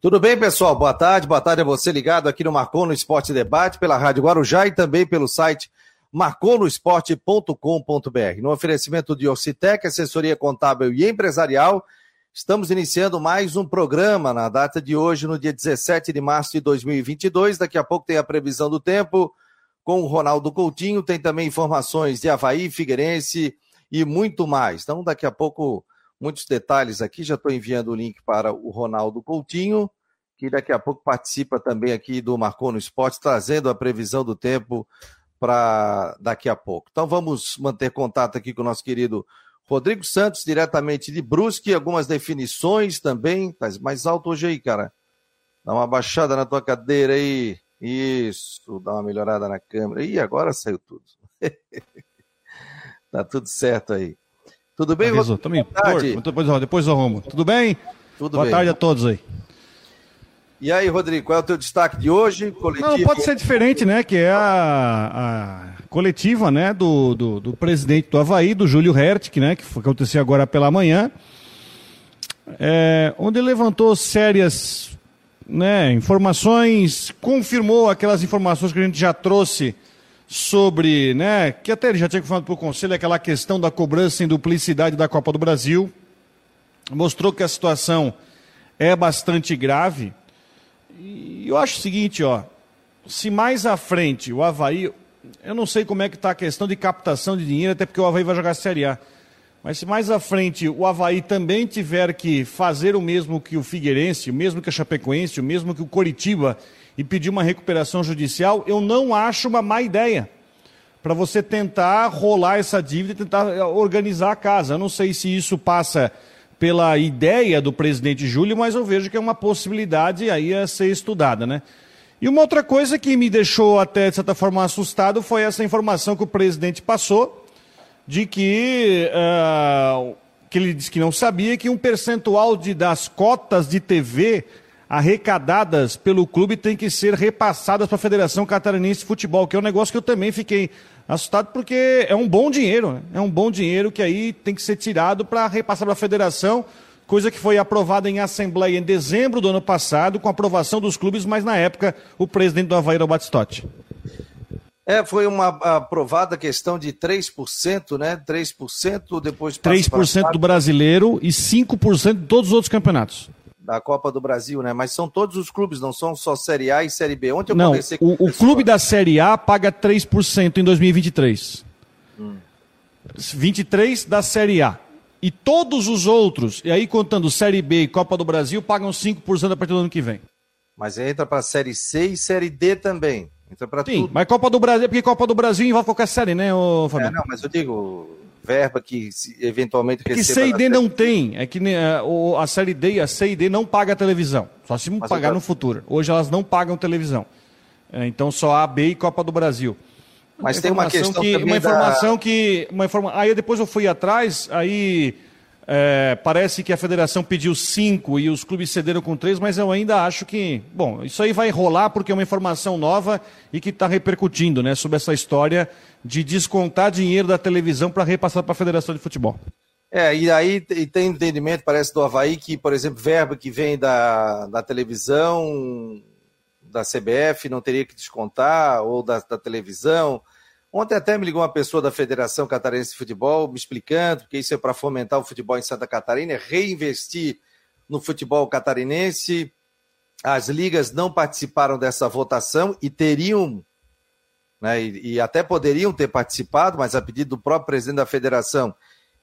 Tudo bem, pessoal? Boa tarde. Boa tarde a você ligado aqui no Marcou no Esporte Debate, pela Rádio Guarujá e também pelo site marconosport.com.br. No oferecimento de Orcitec, assessoria contábil e empresarial, estamos iniciando mais um programa na data de hoje, no dia 17 de março de 2022. Daqui a pouco tem a previsão do tempo com o Ronaldo Coutinho, tem também informações de Havaí, Figueirense e muito mais. Então, daqui a pouco muitos detalhes aqui. Já estou enviando o link para o Ronaldo Coutinho, que daqui a pouco participa também aqui do Marcou no Esporte, trazendo a previsão do tempo para daqui a pouco. Então vamos manter contato aqui com o nosso querido Rodrigo Santos, diretamente de Brusque, algumas definições também. Faz tá mais alto hoje aí, cara. Dá uma baixada na tua cadeira aí. Isso, dá uma melhorada na câmera. Ih, agora saiu tudo. tá tudo certo aí. Tudo bem, Avisou, também. Depois, depois eu arrumo. Tudo bem? Tudo Boa bem. tarde a todos aí. E aí, Rodrigo, qual é o teu destaque de hoje? Coletivo... Não, pode ser diferente, né? Que é a, a coletiva, né? Do, do, do, presidente do Havaí, do Júlio Hertz, né? Que aconteceu agora pela manhã. É, onde ele levantou sérias né, informações, confirmou aquelas informações que a gente já trouxe sobre, né, que até ele já tinha falado para o Conselho, aquela questão da cobrança em duplicidade da Copa do Brasil. Mostrou que a situação é bastante grave. E eu acho o seguinte, ó, se mais à frente o Havaí, eu não sei como é que está a questão de captação de dinheiro, até porque o Havaí vai jogar a Série A. Mas se mais à frente o Havaí também tiver que fazer o mesmo que o Figueirense, o mesmo que a Chapecoense, o mesmo que o Coritiba e pedir uma recuperação judicial, eu não acho uma má ideia para você tentar rolar essa dívida e tentar eh, organizar a casa. Eu não sei se isso passa pela ideia do presidente Júlio, mas eu vejo que é uma possibilidade aí a ser estudada, né? E uma outra coisa que me deixou até, de certa forma, assustado foi essa informação que o presidente passou de que, uh, que ele disse que não sabia que um percentual de, das cotas de TV arrecadadas pelo clube têm que ser repassadas para a Federação Catarinense de Futebol, que é um negócio que eu também fiquei assustado, porque é um bom dinheiro, né? é um bom dinheiro que aí tem que ser tirado para repassar para a federação, coisa que foi aprovada em Assembleia em dezembro do ano passado, com aprovação dos clubes, mas na época o presidente do Havaí era o Batistotti. É, foi uma aprovada questão de 3%, né? 3% depois... 3% do brasileiro e 5% de todos os outros campeonatos da Copa do Brasil, né? Mas são todos os clubes, não são só Série A e Série B. Ontem eu não, conversei com o, o clube da Série A paga 3% em 2023. Hum. 23 da Série A. E todos os outros, e aí contando Série B e Copa do Brasil, pagam 5% a partir do ano que vem. Mas entra para Série C e Série D também. Entra para tudo. mas Copa do Brasil, porque Copa do Brasil envolve qualquer série, né, ô, Fabio? É, não, mas eu digo, verba que eventualmente é que C e D não tem, é que né, a série D e a C e D não paga televisão, só se Mas pagar no futuro. Hoje elas não pagam televisão. É, então só A, B e Copa do Brasil. Mas tem uma questão que, uma informação da... que uma informa... aí depois eu fui atrás, aí é, parece que a federação pediu cinco e os clubes cederam com três, mas eu ainda acho que, bom, isso aí vai rolar porque é uma informação nova e que está repercutindo, né, sobre essa história de descontar dinheiro da televisão para repassar para a Federação de Futebol. É, e aí e tem entendimento, parece, do Havaí, que, por exemplo, verba que vem da, da televisão, da CBF, não teria que descontar, ou da, da televisão. Ontem até me ligou uma pessoa da Federação Catarinense de Futebol me explicando que isso é para fomentar o futebol em Santa Catarina, é reinvestir no futebol catarinense. As ligas não participaram dessa votação e teriam, né, e, e até poderiam ter participado, mas a pedido do próprio presidente da federação,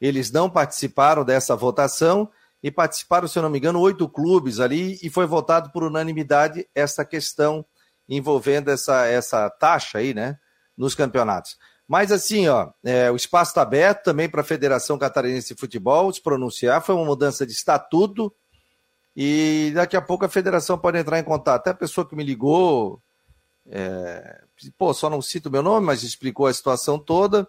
eles não participaram dessa votação e participaram, se eu não me engano, oito clubes ali e foi votado por unanimidade essa questão envolvendo essa, essa taxa aí, né? Nos campeonatos. Mas assim, ó, é, o espaço está aberto também para a Federação Catarinense de Futebol se pronunciar. Foi uma mudança de estatuto e daqui a pouco a federação pode entrar em contato. Até a pessoa que me ligou, é, pô, só não cito meu nome, mas explicou a situação toda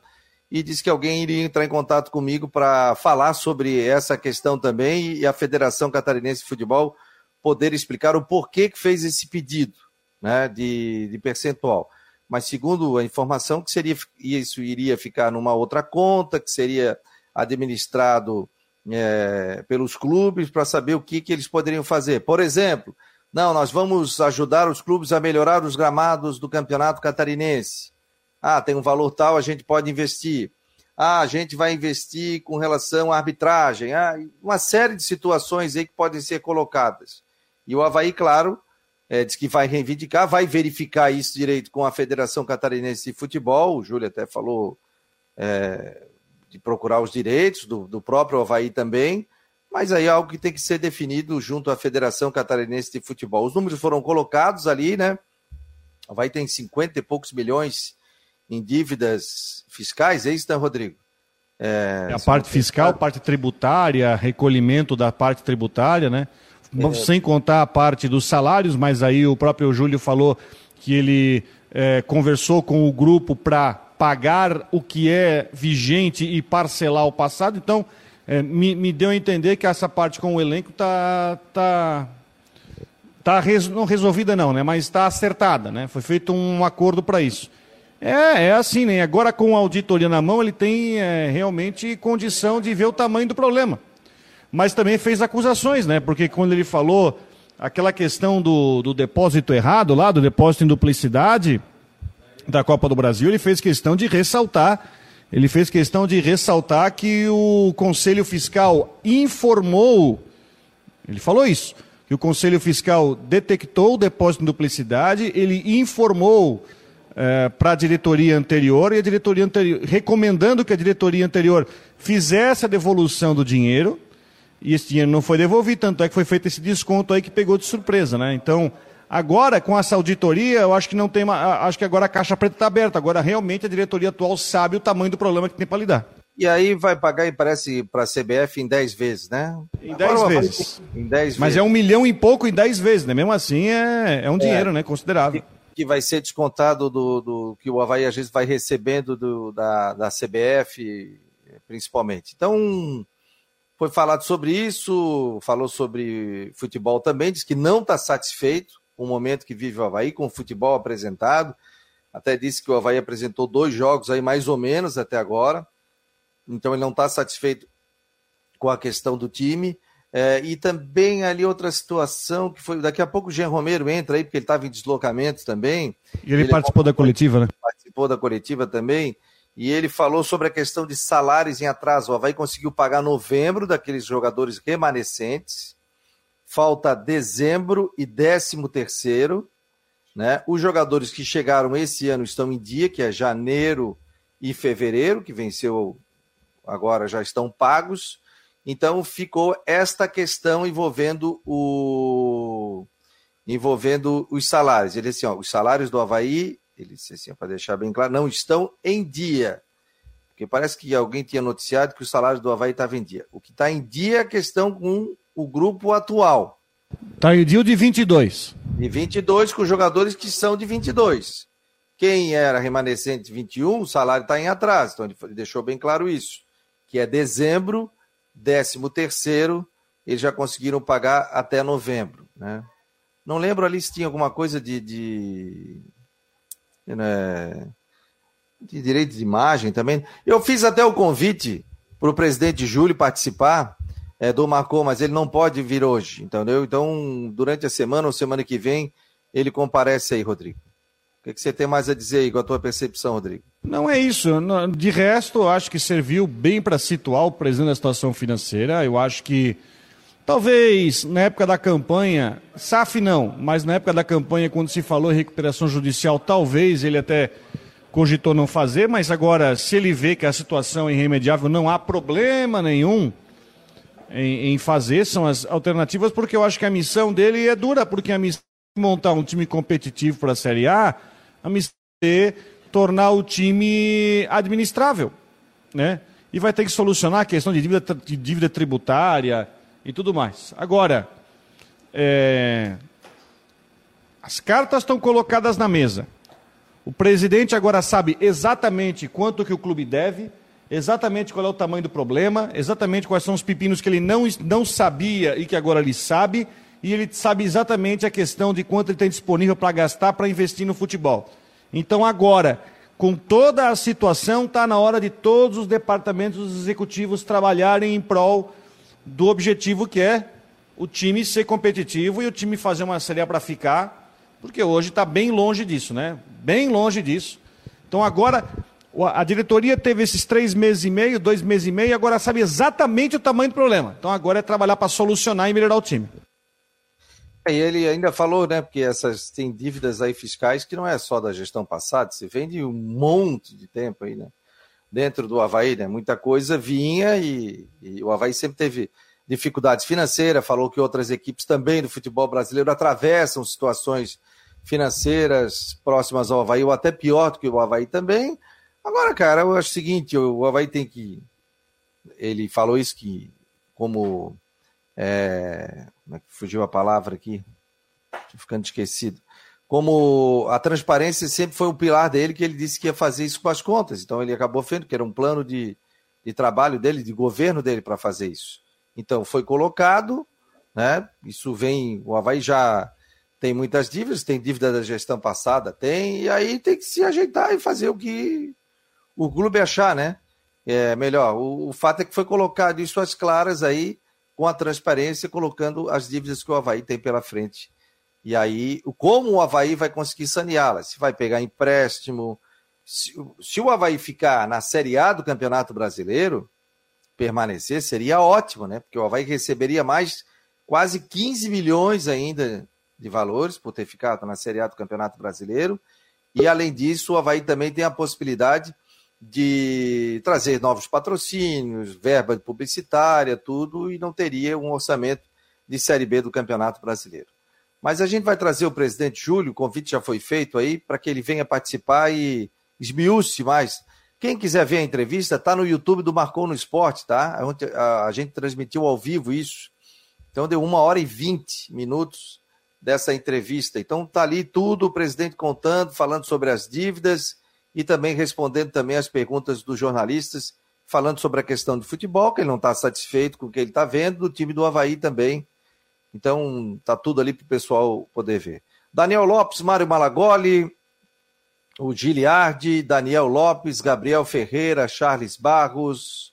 e disse que alguém iria entrar em contato comigo para falar sobre essa questão também e a Federação Catarinense de Futebol poder explicar o porquê que fez esse pedido né, de, de percentual mas segundo a informação que seria isso iria ficar numa outra conta, que seria administrado é, pelos clubes para saber o que, que eles poderiam fazer. Por exemplo, Não, nós vamos ajudar os clubes a melhorar os gramados do campeonato catarinense. Ah, tem um valor tal, a gente pode investir. Ah, a gente vai investir com relação à arbitragem. Ah, uma série de situações aí que podem ser colocadas. E o Havaí, claro, é, diz que vai reivindicar, vai verificar isso direito com a Federação Catarinense de Futebol. O Júlio até falou é, de procurar os direitos do, do próprio Havaí também mas aí é algo que tem que ser definido junto à Federação Catarinense de Futebol. Os números foram colocados ali, né? Vai ter 50 e poucos milhões em dívidas fiscais, é isso, né, Rodrigo? É, é a parte fiscal, parte tributária, recolhimento da parte tributária, né? É... Sem contar a parte dos salários, mas aí o próprio Júlio falou que ele é, conversou com o grupo para pagar o que é vigente e parcelar o passado. Então, é, me, me, deu a entender que essa parte com o elenco tá, tá, tá res, não resolvida não, né? Mas está acertada, né? Foi feito um acordo para isso. É, é assim, né? Agora com a auditoria na mão, ele tem é, realmente condição de ver o tamanho do problema. Mas também fez acusações, né? Porque quando ele falou aquela questão do, do depósito errado lá, do depósito em duplicidade da Copa do Brasil, ele fez questão de ressaltar ele fez questão de ressaltar que o Conselho Fiscal informou, ele falou isso, que o Conselho Fiscal detectou o depósito em duplicidade, ele informou é, para a diretoria anterior e a diretoria anterior, recomendando que a diretoria anterior fizesse a devolução do dinheiro, e esse dinheiro não foi devolvido, tanto é que foi feito esse desconto aí que pegou de surpresa, né? Então, Agora, com essa auditoria, eu acho que não tem uma, acho que agora a caixa preta está aberta. Agora, realmente, a diretoria atual sabe o tamanho do problema que tem para lidar. E aí vai pagar, parece, para a CBF em 10 vezes, né? Em 10 vezes. Em 10 Mas vezes. é um milhão e pouco em 10 vezes, né? Mesmo assim, é, é um dinheiro, é, né? Considerável. Que, que, vai ser descontado do, do que o Havaí às vezes vai recebendo do, da, da CBF, principalmente. Então, foi falado sobre isso, falou sobre futebol também, diz que não está satisfeito o momento que vive o Havaí, com o futebol apresentado. Até disse que o Havaí apresentou dois jogos aí, mais ou menos, até agora. Então ele não está satisfeito com a questão do time. É, e também ali outra situação que foi. Daqui a pouco o Jean Romero entra aí, porque ele estava em deslocamento também. E ele, ele participou da coletiva, né? Participou da coletiva também. E ele falou sobre a questão de salários em atraso. O Havaí conseguiu pagar novembro daqueles jogadores remanescentes falta dezembro e décimo terceiro, né? Os jogadores que chegaram esse ano estão em dia, que é janeiro e fevereiro, que venceu agora já estão pagos. Então ficou esta questão envolvendo o envolvendo os salários. Ele disse assim, ó, os salários do Havaí, ele disse assim, para deixar bem claro, não estão em dia. Porque parece que alguém tinha noticiado que os salários do Havaí estavam em dia. O que está em dia é a questão com o grupo atual. Está em dia de 22. De 22, com jogadores que são de 22. Quem era remanescente de 21, o salário está em atraso. Então ele deixou bem claro isso. Que é dezembro, 13 terceiro, eles já conseguiram pagar até novembro. Né? Não lembro ali se tinha alguma coisa de, de, né, de direito de imagem também. Eu fiz até o convite para o presidente Júlio participar é, do Marcou, mas ele não pode vir hoje, entendeu? Então, durante a semana ou semana que vem, ele comparece aí, Rodrigo. O que, que você tem mais a dizer aí com a tua percepção, Rodrigo? Não é isso. De resto, eu acho que serviu bem para situar o presidente da situação financeira. Eu acho que talvez na época da campanha, SAF não, mas na época da campanha, quando se falou em recuperação judicial, talvez ele até cogitou não fazer, mas agora, se ele vê que a situação é irremediável, não há problema nenhum em, em, fazer, são as alternativas, porque eu acho que a missão dele é dura, porque a missão de montar um time competitivo para a Série A, a missão é tornar o time administrável, né? E vai ter que solucionar a questão de dívida, de dívida tributária e tudo mais. Agora, é... as cartas estão colocadas na mesa. O presidente agora sabe exatamente quanto que o clube deve, exatamente qual é o tamanho do problema, exatamente quais são os pepinos que ele não, não sabia e que agora ele sabe, e ele sabe exatamente a questão de quanto ele tem disponível para gastar para investir no futebol. Então agora, com toda a situação, está na hora de todos os departamentos executivos trabalharem em prol do objetivo que é o time ser competitivo e o time fazer uma Série para ficar, porque hoje está bem longe disso, né? Bem longe disso. Então agora a diretoria teve esses três meses e meio, dois meses e meio, agora sabe exatamente o tamanho do problema. Então agora é trabalhar para solucionar e melhorar o time. É, e ele ainda falou, né, porque essas tem dívidas aí fiscais que não é só da gestão passada, se vem de um monte de tempo aí, né? Dentro do Havaí, né? Muita coisa vinha e, e o Havaí sempre teve dificuldades financeiras, falou que outras equipes também do futebol brasileiro atravessam situações financeiras próximas ao Havaí, ou até pior do que o Havaí também, Agora, cara, eu acho o seguinte, o Havaí tem que. Ele falou isso que, como. É, como é que fugiu a palavra aqui? Estou ficando esquecido. Como a transparência sempre foi o pilar dele, que ele disse que ia fazer isso com as contas. Então ele acabou vendo que era um plano de, de trabalho dele, de governo dele para fazer isso. Então foi colocado, né? Isso vem. O Havaí já tem muitas dívidas, tem dívida da gestão passada, tem, e aí tem que se ajeitar e fazer o que o clube achar, né? É, melhor. O, o, fato é que foi colocado isso às claras aí, com a transparência, colocando as dívidas que o Havaí tem pela frente. E aí, como o Havaí vai conseguir saneá-las? Se vai pegar empréstimo. Se, se o Havaí ficar na Série A do Campeonato Brasileiro, permanecer, seria ótimo, né? Porque o Havaí receberia mais quase 15 milhões ainda de valores por ter ficado na Série A do Campeonato Brasileiro. E além disso, o Havaí também tem a possibilidade de trazer novos patrocínios, verba publicitária, tudo, e não teria um orçamento de Série B do Campeonato Brasileiro. Mas a gente vai trazer o presidente Júlio, o convite já foi feito aí, para que ele venha participar e esmiúce mais. Quem quiser ver a entrevista, está no YouTube do Marcou no Esporte, tá? A gente transmitiu ao vivo isso. Então deu uma hora e vinte minutos dessa entrevista. Então tá ali tudo, o presidente contando, falando sobre as dívidas e também respondendo também as perguntas dos jornalistas, falando sobre a questão de futebol, que ele não está satisfeito com o que ele está vendo, do time do Havaí também. Então, tá tudo ali para o pessoal poder ver. Daniel Lopes, Mário Malagoli, o Giliardi, Daniel Lopes, Gabriel Ferreira, Charles Barros,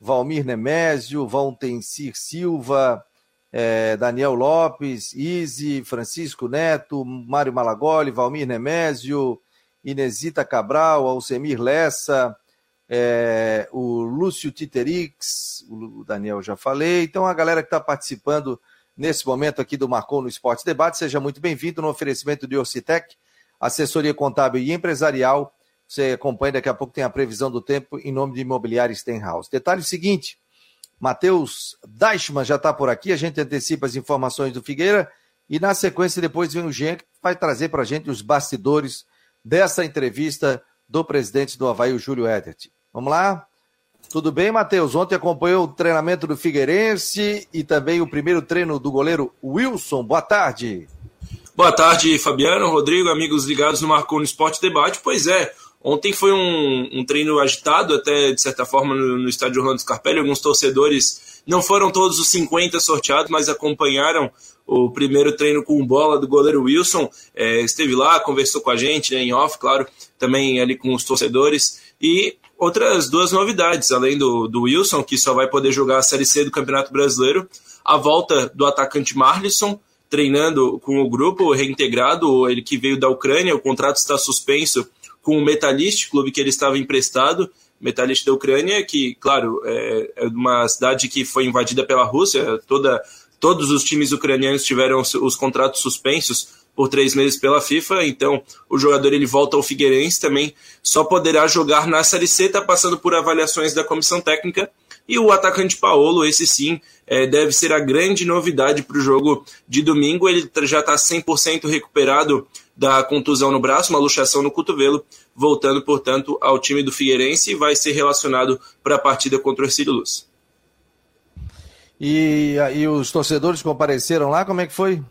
Valmir Nemésio, Valtencir Silva, eh, Daniel Lopes, Izzy, Francisco Neto, Mário Malagoli, Valmir Nemésio, Inesita Cabral, Alcemir Lessa, é, o Lúcio Titerix, o Daniel já falei. Então, a galera que está participando nesse momento aqui do Marcou no Esporte Debate, seja muito bem-vindo no oferecimento de Orcitec, assessoria contábil e empresarial. Você acompanha, daqui a pouco tem a previsão do tempo em nome de Imobiliária Stenhouse. Detalhe seguinte, Matheus Deichmann já está por aqui, a gente antecipa as informações do Figueira e na sequência depois vem o Jean que vai trazer para a gente os bastidores dessa entrevista do presidente do Havaí, o Júlio Edert. Vamos lá? Tudo bem, Matheus? Ontem acompanhou o treinamento do Figueirense e também o primeiro treino do goleiro Wilson. Boa tarde. Boa tarde, Fabiano, Rodrigo, amigos ligados no Marcou no Esporte Debate. Pois é, ontem foi um, um treino agitado, até de certa forma, no, no estádio Orlando Scarpelli. Alguns torcedores, não foram todos os 50 sorteados, mas acompanharam o primeiro treino com bola do goleiro Wilson. É, esteve lá, conversou com a gente, né, em off, claro, também ali com os torcedores. E outras duas novidades, além do, do Wilson, que só vai poder jogar a Série C do Campeonato Brasileiro, a volta do atacante Marlisson, treinando com o grupo reintegrado, ele que veio da Ucrânia, o contrato está suspenso com o Metalist, clube que ele estava emprestado, Metalist da Ucrânia, que, claro, é, é uma cidade que foi invadida pela Rússia, toda Todos os times ucranianos tiveram os contratos suspensos por três meses pela FIFA, então o jogador ele volta ao Figueirense também, só poderá jogar na Série C, está passando por avaliações da comissão técnica, e o atacante Paolo, esse sim, é, deve ser a grande novidade para o jogo de domingo, ele já está 100% recuperado da contusão no braço, uma luxação no cotovelo, voltando, portanto, ao time do Figueirense e vai ser relacionado para a partida contra o Ercílio Luz. E, e os torcedores compareceram lá, como é que foi?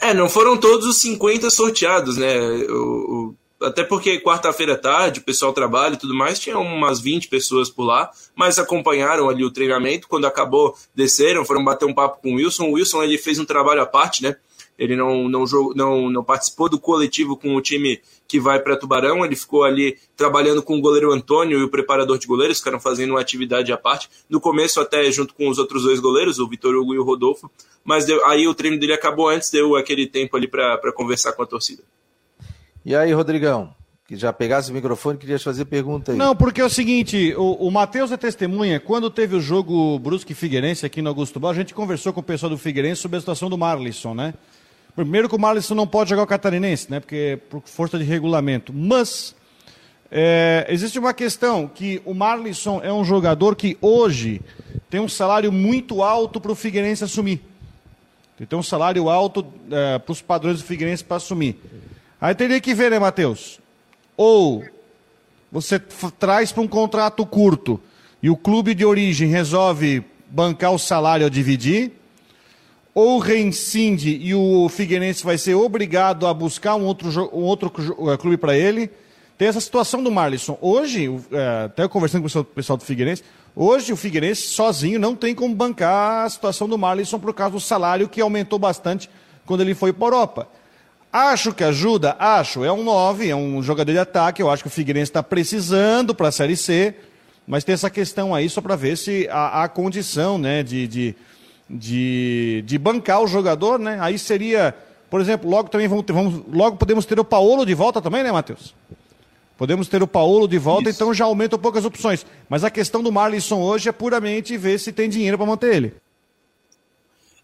É, não foram todos os 50 sorteados, né? O, o, até porque quarta-feira à tarde, o pessoal trabalha e tudo mais, tinha umas 20 pessoas por lá, mas acompanharam ali o treinamento. Quando acabou, desceram, foram bater um papo com o Wilson. O Wilson ele fez um trabalho à parte, né? Ele não, não, não, não participou do coletivo com o time que vai para Tubarão, ele ficou ali trabalhando com o goleiro Antônio e o preparador de goleiros, ficaram fazendo uma atividade à parte, no começo até junto com os outros dois goleiros, o Vitor Hugo e o Rodolfo, mas deu, aí o treino dele acabou antes, deu aquele tempo ali para conversar com a torcida. E aí, Rodrigão? que já pegasse o microfone, queria te fazer pergunta aí. Não, porque é o seguinte, o, o Matheus é testemunha, quando teve o jogo Brusque Figueirense aqui no Augusto Bal, a gente conversou com o pessoal do Figueirense sobre a situação do Marlisson, né? Primeiro que o Marlisson não pode jogar o catarinense, né? Porque por força de regulamento. Mas é, existe uma questão que o Marlisson é um jogador que hoje tem um salário muito alto para o Figueirense assumir. Ele tem um salário alto é, para os padrões do Figueirense para assumir. Aí teria que ver, né, Matheus? Ou você traz para um contrato curto e o clube de origem resolve bancar o salário a dividir, ou reincide e o Figueirense vai ser obrigado a buscar um outro, um outro eh, clube para ele. Tem essa situação do Marlisson. Hoje, é, até conversando com o pessoal do Figueirense, hoje o Figueirense sozinho não tem como bancar a situação do Marlisson por causa do salário que aumentou bastante quando ele foi para a Europa. Acho que ajuda? Acho. É um 9, é um jogador de ataque. Eu acho que o Figueirense está precisando para a Série C. Mas tem essa questão aí só para ver se há condição né, de, de, de, de, bancar o jogador. Né? Aí seria, por exemplo, logo também vamos, ter, vamos logo podemos ter o Paulo de volta também, né, Matheus? Podemos ter o Paulo de volta, Isso. então já aumenta um pouco as opções. Mas a questão do Marlisson hoje é puramente ver se tem dinheiro para manter ele.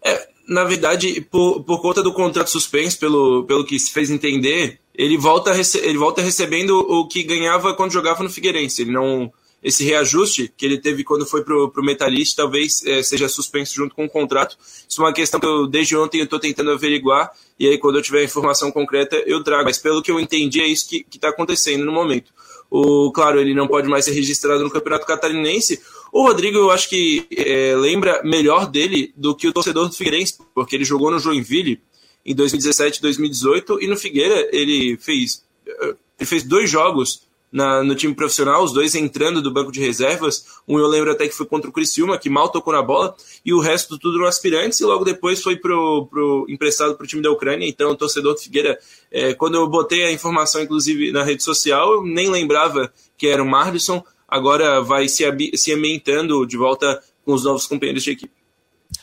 É, na verdade, por, por conta do contrato suspenso, pelo, pelo que se fez entender, ele volta, ele volta recebendo o que ganhava quando jogava no Figueirense. Ele não. Esse reajuste que ele teve quando foi pro, pro Metalista talvez é, seja suspenso junto com o contrato. Isso é uma questão que eu, desde ontem, eu estou tentando averiguar, e aí quando eu tiver informação concreta eu trago. Mas pelo que eu entendi, é isso que está acontecendo no momento. O, claro, ele não pode mais ser registrado no Campeonato Catarinense. O Rodrigo, eu acho que é, lembra melhor dele do que o torcedor do Figueirense, porque ele jogou no Joinville em 2017 2018 e no Figueira ele fez, ele fez dois jogos na, no time profissional, os dois entrando do banco de reservas. Um eu lembro até que foi contra o Criciúma, que mal tocou na bola, e o resto tudo no aspirantes, e logo depois foi pro, pro, emprestado para o time da Ucrânia. Então, o torcedor do Figueira, é, quando eu botei a informação, inclusive, na rede social, eu nem lembrava que era o Marlisson, agora vai se, se ambientando de volta com os novos companheiros de equipe.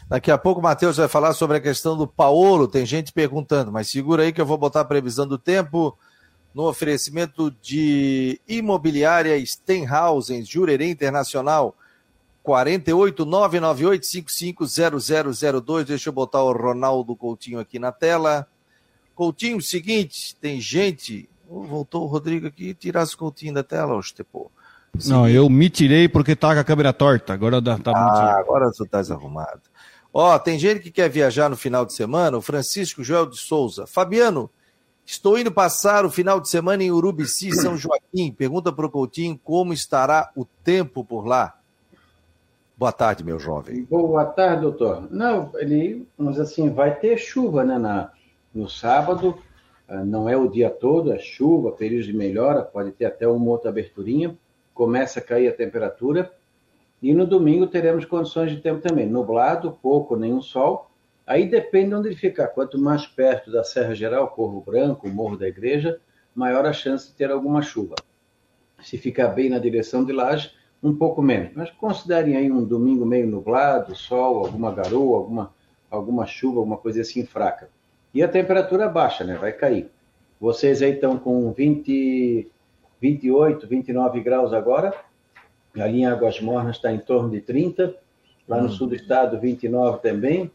Daqui a pouco o Matheus vai falar sobre a questão do Paulo. Tem gente perguntando, mas segura aí que eu vou botar a previsão do tempo no oferecimento de imobiliária Stenhausen, Jurerê Internacional, 48998550002. Deixa eu botar o Ronaldo Coutinho aqui na tela. Coutinho, seguinte, tem gente. Oh, voltou o Rodrigo aqui tirasse o Coutinho da tela, Ostepô. Não, eu me tirei porque tá com a câmera torta. Agora tá Ah, agora tu tá desarrumado. Ó, tem gente que quer viajar no final de semana. O Francisco Joel de Souza. Fabiano, Estou indo passar o final de semana em Urubici, São Joaquim. Pergunta para o Coutinho como estará o tempo por lá. Boa tarde, meu jovem. Boa tarde, doutor. Não, ele, mas assim, vai ter chuva, né, na, no sábado. Ah, não é o dia todo, é chuva, período de melhora, pode ter até uma outra aberturinha. Começa a cair a temperatura. E no domingo teremos condições de tempo também. Nublado, pouco, nenhum sol Aí depende de onde ele ficar. Quanto mais perto da Serra Geral, Corro Branco, Morro da Igreja, maior a chance de ter alguma chuva. Se ficar bem na direção de Laje, um pouco menos. Mas considerem aí um domingo meio nublado, sol, alguma garoa, alguma, alguma chuva, alguma coisa assim fraca. E a temperatura baixa, né? Vai cair. Vocês aí estão com 20, 28, 29 graus agora. Ali em Águas Mornas está em torno de 30. Lá no hum. sul do estado, 29 também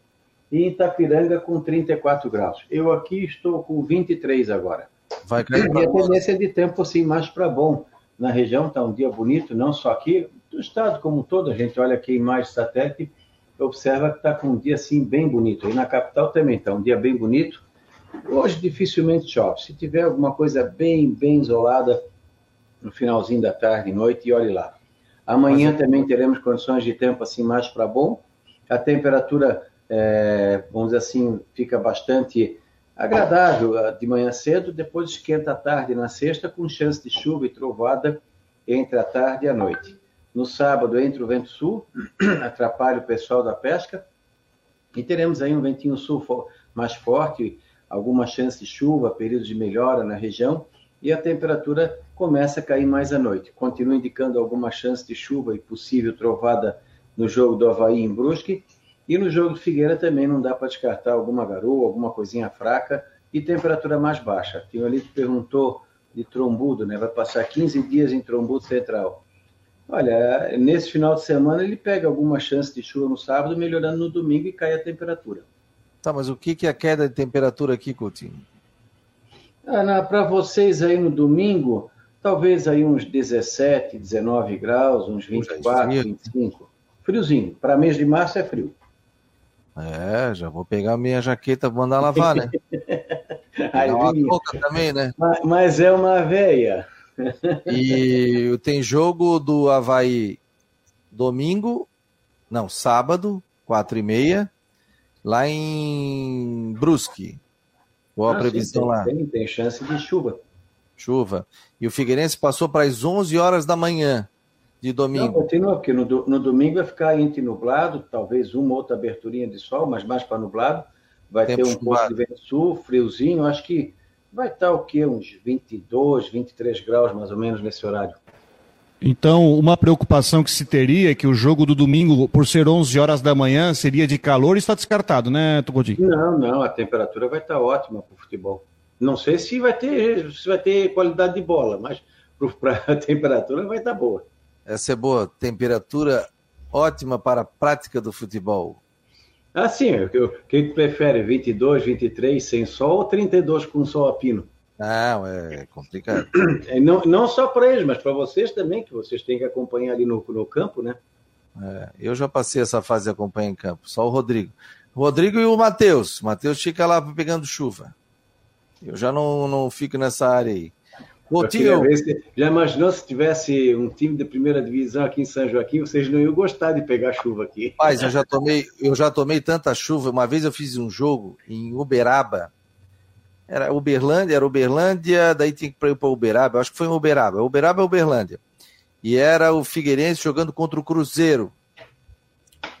e Itapiranga com 34 graus. Eu aqui estou com 23 agora. Vai cair e a tendência de tempo assim mais para bom. Na região está um dia bonito, não só aqui, do estado como um todo. A gente olha aqui em imagem satélite, observa que está com um dia assim bem bonito. E na capital também está um dia bem bonito. Hoje dificilmente chove. Se tiver alguma coisa bem, bem isolada no finalzinho da tarde, noite, e olhe lá. Amanhã também teremos condições de tempo assim mais para bom. A temperatura é, vamos dizer assim, fica bastante agradável ah, de manhã cedo, depois esquenta à tarde na sexta, com chance de chuva e trovada entre a tarde e a noite. No sábado, entre o vento sul, atrapalha o pessoal da pesca, e teremos aí um ventinho sul mais forte, alguma chance de chuva, períodos de melhora na região, e a temperatura começa a cair mais à noite. Continua indicando alguma chance de chuva e possível trovada no jogo do Havaí em Brusque, e no jogo do Figueira também não dá para descartar alguma garoa, alguma coisinha fraca e temperatura mais baixa. Tinha ali que perguntou de trombudo, né? Vai passar 15 dias em trombudo central. Olha, nesse final de semana ele pega alguma chance de chuva no sábado, melhorando no domingo e cai a temperatura. Tá, mas o que, que é a queda de temperatura aqui, Coutinho? Ah, Para vocês aí no domingo, talvez aí uns 17, 19 graus, uns 24, é 25. Friozinho. Para mês de março é frio. É, já vou pegar minha jaqueta, mandar lavar, né? Aí, uma touca também, né? Mas, mas é uma veia. E tem jogo do Havaí domingo, não, sábado, quatro e meia, lá em Brusque. Qual a ah, previsão sim, tem, lá? Tem, tem chance de chuva. Chuva. E o Figueirense passou para as 11 horas da manhã de domingo. Não, continua, porque no, no domingo vai ficar entre nublado, talvez uma outra aberturinha de sol, mas mais para nublado. Vai Tempo ter um pouco de vento sul, friozinho, acho que vai estar o quê? Uns 22, 23 graus mais ou menos nesse horário. Então, uma preocupação que se teria é que o jogo do domingo, por ser 11 horas da manhã, seria de calor e está descartado, né, Tugodinho? Não, não, a temperatura vai estar ótima para o futebol. Não sei se vai ter, se vai ter qualidade de bola, mas para a temperatura vai estar boa. Essa é boa, temperatura ótima para a prática do futebol. Ah, sim, quem prefere 22, 23 sem sol ou 32 com sol a pino? Não, é complicado. É, não, não só para eles, mas para vocês também, que vocês têm que acompanhar ali no, no campo, né? É, eu já passei essa fase de acompanhar em campo, só o Rodrigo. O Rodrigo e o Matheus. O Matheus fica lá pegando chuva. Eu já não, não fico nessa área aí. Coutinho. Já imaginou se tivesse um time de primeira divisão aqui em São Joaquim, vocês não iam gostar de pegar chuva aqui. Mas eu já tomei, eu já tomei tanta chuva. Uma vez eu fiz um jogo em Uberaba. Era Uberlândia, era Uberlândia, daí tinha que ir para Uberaba. Eu acho que foi em Uberaba. Uberaba é Uberlândia. E era o Figueirense jogando contra o Cruzeiro.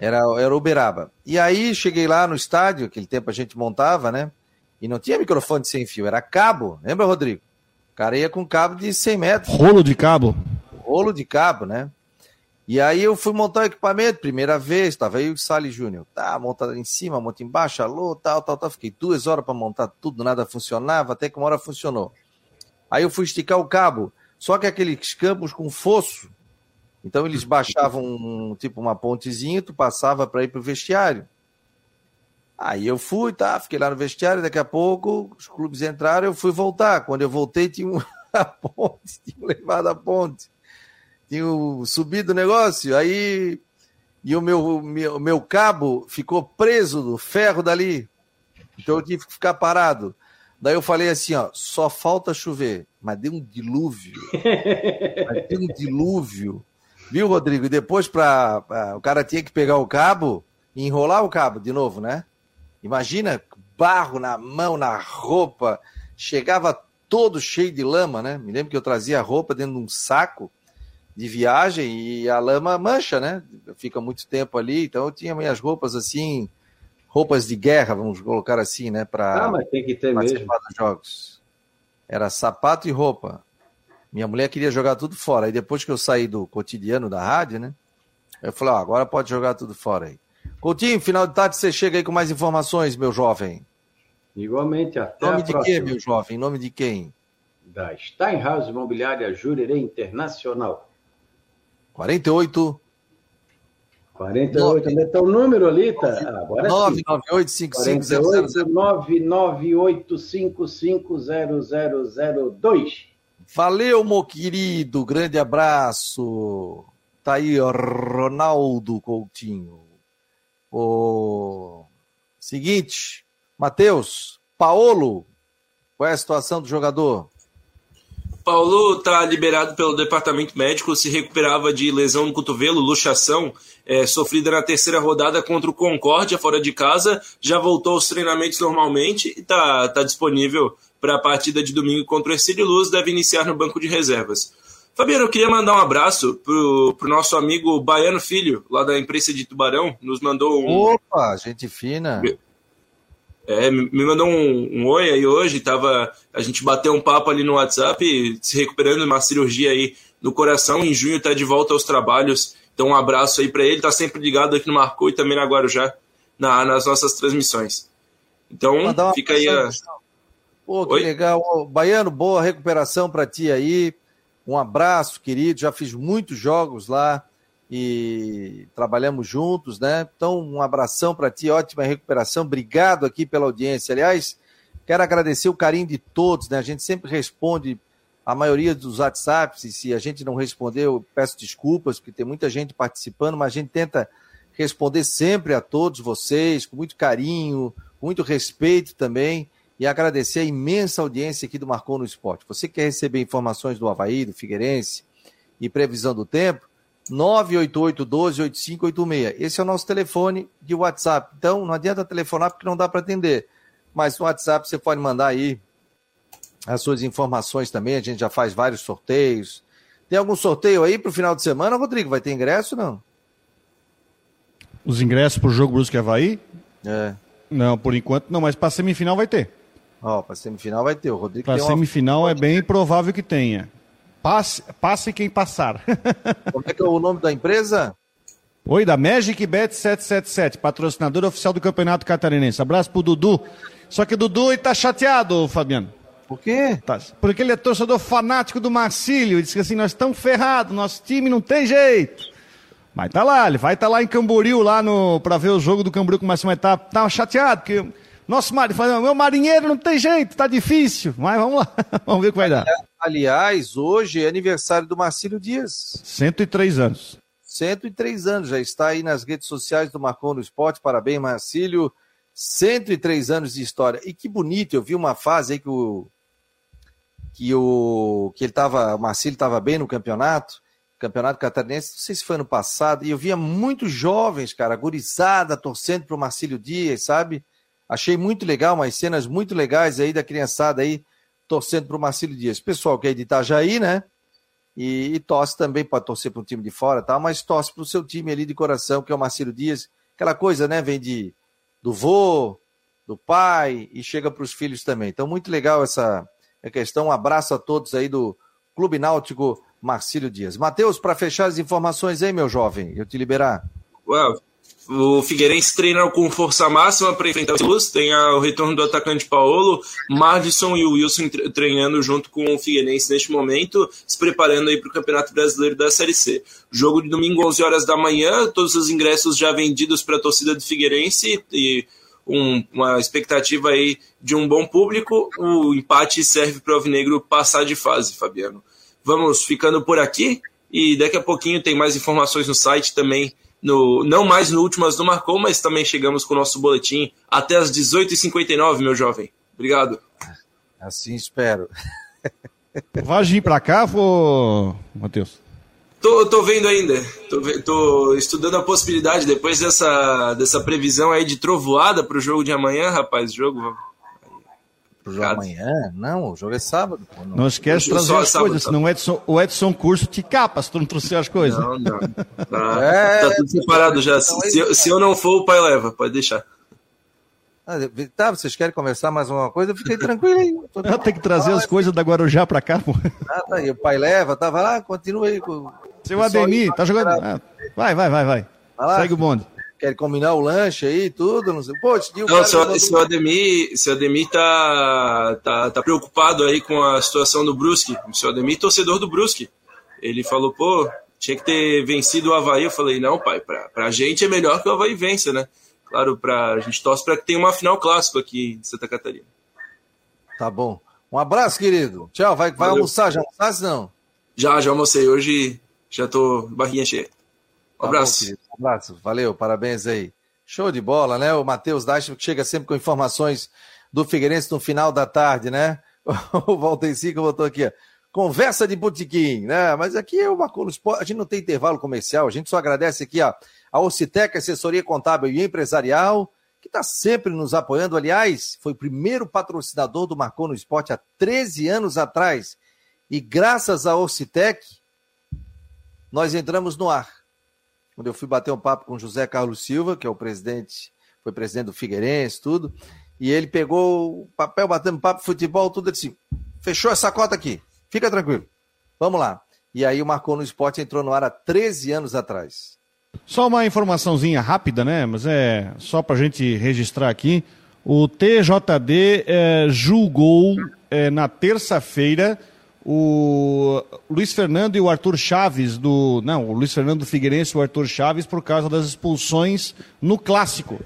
Era, era Uberaba. E aí cheguei lá no estádio, aquele tempo a gente montava, né? E não tinha microfone sem fio, era cabo. Lembra, Rodrigo? Cara ia com cabo de 100 metros. Rolo de cabo? Rolo de cabo, né? E aí eu fui montar o equipamento, primeira vez, estava aí o Sally Júnior. Tá, monta em cima, monta embaixo, alô, tal, tal, tal. Fiquei duas horas para montar tudo, nada funcionava, até que uma hora funcionou. Aí eu fui esticar o cabo, só que aqueles campos com fosso, então eles baixavam um, tipo uma pontezinha, tu passava para ir pro vestiário. Aí eu fui, tá, fiquei lá no vestiário, daqui a pouco os clubes entraram, eu fui voltar. Quando eu voltei, tinha a ponte, tinha levado a ponte, tinha subido o negócio, aí e o meu, meu, meu cabo ficou preso no ferro dali. Então eu tive que ficar parado. Daí eu falei assim, ó, só falta chover, mas deu um dilúvio. mas deu um dilúvio. Viu, Rodrigo? E depois para o cara tinha que pegar o cabo e enrolar o cabo de novo, né? Imagina barro na mão, na roupa, chegava todo cheio de lama, né? Me lembro que eu trazia a roupa dentro de um saco de viagem e a lama mancha, né? Fica muito tempo ali, então eu tinha minhas roupas assim, roupas de guerra, vamos colocar assim, né? Para ah, mas tem que ter mesmo. dos jogos. Era sapato e roupa. Minha mulher queria jogar tudo fora. Aí depois que eu saí do cotidiano da rádio, né? Eu falei, ó, agora pode jogar tudo fora aí. Coutinho, final de tarde você chega aí com mais informações, meu jovem. Igualmente, até Nome de quem, meu jovem? Nome de quem? Da Steinhaus Imobiliária Jurerê Internacional. 48. 48, onde está o número ali? Tá? Agora 998 998550002. Valeu, meu querido. Grande abraço. Tá aí, Ronaldo Coutinho. O seguinte, Matheus, Paulo, qual é a situação do jogador? Paulo está liberado pelo departamento médico, se recuperava de lesão no cotovelo, luxação, é, sofrida na terceira rodada contra o Concórdia, fora de casa, já voltou aos treinamentos normalmente e está tá disponível para a partida de domingo contra o Ercílio Luz, deve iniciar no banco de reservas. Fabiano, eu queria mandar um abraço pro, pro nosso amigo Baiano Filho, lá da imprensa de Tubarão, nos mandou um... Opa, gente fina! É, me mandou um, um, oi aí hoje, tava, a gente bateu um papo ali no WhatsApp, se recuperando de uma cirurgia aí no coração. Em junho tá de volta aos trabalhos. Então um abraço aí para ele, tá sempre ligado aqui no Marcou e também na Guarujá, na, nas nossas transmissões. Então, fica aí a... Pô, que Oi? legal. Baiano, boa recuperação para ti aí. Um abraço, querido. Já fiz muitos jogos lá e trabalhamos juntos, né? Então, um abração para ti, ótima recuperação. Obrigado aqui pela audiência. Aliás, quero agradecer o carinho de todos, né? A gente sempre responde a maioria dos WhatsApps, e se a gente não responder, eu peço desculpas, porque tem muita gente participando, mas a gente tenta responder sempre a todos vocês, com muito carinho, muito respeito também, e agradecer a imensa audiência aqui do Marcou no Esporte. Você quer receber informações do Havaí, do Figueirense e previsão do tempo? 988-12-8586. Esse é o nosso telefone de WhatsApp. Então, não adianta telefonar porque não dá para atender. Mas no WhatsApp você pode mandar aí as suas informações também. A gente já faz vários sorteios. Tem algum sorteio aí para o final de semana, Rodrigo? Vai ter ingresso não? Os ingressos para o jogo Brusque Havaí? É. Não, por enquanto não, mas para semifinal vai ter. Ó, para semifinal vai ter. O Rodrigo Para semifinal uma... é bem provável que tenha. Passe, passe quem passar. Como é que é o nome da empresa? Oi, da Magic Bet 777, patrocinador oficial do Campeonato Catarinense. Abraço pro Dudu. Só que o Dudu está chateado, Fabiano. Por quê? Tá, porque ele é torcedor fanático do Marcílio. Disse que assim, nós estamos ferrados, nosso time não tem jeito. Mas tá lá, ele vai estar tá lá em Camboriú, lá no, pra ver o jogo do Camboriú com o Marcílio, mas tá, tá chateado, porque nosso marinheiro, meu marinheiro não tem jeito, tá difícil. Mas vamos lá, vamos ver o que vai dar. Aliás, hoje é aniversário do Marcílio Dias. 103 anos. 103 anos, já está aí nas redes sociais do Marcon no Esporte. Parabéns, Marcílio. 103 anos de história. E que bonito, eu vi uma fase aí que o que o que ele tava, o Marcílio estava bem no campeonato, campeonato catarinense, não sei se foi ano passado, e eu via muitos jovens, cara, gurizada torcendo para o Marcílio Dias, sabe? Achei muito legal, umas cenas muito legais aí da criançada aí torcendo para o Marcílio Dias. Pessoal que é de Itajaí, né? E, e torce também, pode torcer para um time de fora, tá? mas torce para o seu time ali de coração, que é o Marcílio Dias. Aquela coisa, né? Vem de, do vô, do pai e chega para os filhos também. Então, muito legal essa questão. Um abraço a todos aí do Clube Náutico Marcílio Dias. Matheus, para fechar as informações aí, meu jovem, eu te liberar. Well, o Figueirense treina com força máxima para enfrentar o Luz. Tem o retorno do atacante Paulo, Madison e o Wilson treinando junto com o Figueirense neste momento, se preparando aí para o Campeonato Brasileiro da Série C. Jogo de domingo, 11 horas da manhã, todos os ingressos já vendidos para a torcida do Figueirense e um, uma expectativa aí de um bom público. O empate serve para o Alvinegro passar de fase, Fabiano. Vamos ficando por aqui e daqui a pouquinho tem mais informações no site também no, não mais no Últimas do Marcou, mas também chegamos com o nosso boletim até as 18h59, meu jovem. Obrigado. Assim espero. Vai vir para cá, vô... Matheus? Tô, tô vendo ainda. Tô, tô, estudando a possibilidade, depois dessa, dessa previsão aí de trovoada para o jogo de amanhã, rapaz. Jogo pro jogo amanhã? Não, o jogo é sábado. Pô, não. não esquece de trazer as sábado, coisas, senão o Edson, o Edson Curso te capa se tu não trouxer as coisas. Não, não. Tá, é, tá tudo separado já. Então, se, se, se, eu não for, o pai leva, pode deixar. Ah, tá, vocês querem conversar mais uma coisa? Fiquei tranquilo aí. Eu tenho que trazer as coisas da Guarujá pra cá, pô. Ah, tá aí, o pai leva, tava tá, lá, continua aí. Com... Seu Ademir, tá jogando. Ah, vai, vai, vai, vai. vai Segue o bonde quer combinar o lanche aí, tudo, não sei. Pô, tio, não, seu, seu, Ademir, seu Ademir tá, tá, tá preocupado aí com a situação do Brusque. O seu Ademir torcedor do Brusque. Ele falou, pô, tinha que ter vencido o Havaí. Eu falei, não, pai, pra, pra gente é melhor que o Havaí vença, né? Claro, pra, a gente torce para que tenha uma final clássico aqui em Santa Catarina. Tá bom. Um abraço, querido. Tchau. Vai, vai almoçar? Já almoçasse, não? Já, já almocei. Hoje já tô barriguinha cheia. Um tá abraço. Bom, um abraço. Valeu, parabéns aí. Show de bola, né? O Matheus Daich que chega sempre com informações do Figueirense no final da tarde, né? O Valtencico botou aqui, ó. Conversa de botiquim, né? Mas aqui é uma a gente não tem intervalo comercial, a gente só agradece aqui ó, a Ocitec, assessoria contábil e empresarial, que está sempre nos apoiando. Aliás, foi o primeiro patrocinador do Marcou no Esporte há 13 anos atrás. E graças à Ocitec, nós entramos no ar quando eu fui bater um papo com José Carlos Silva, que é o presidente, foi presidente do Figueirense, tudo. E ele pegou o papel, batendo papo, futebol, tudo assim. Fechou essa cota aqui. Fica tranquilo. Vamos lá. E aí o Marcou no Esporte entrou no ar há 13 anos atrás. Só uma informaçãozinha rápida, né? Mas é só para a gente registrar aqui. O TJD é, julgou é, na terça-feira o Luiz Fernando e o Arthur Chaves do. Não, o Luiz Fernando Figueirense e o Arthur Chaves por causa das expulsões no clássico.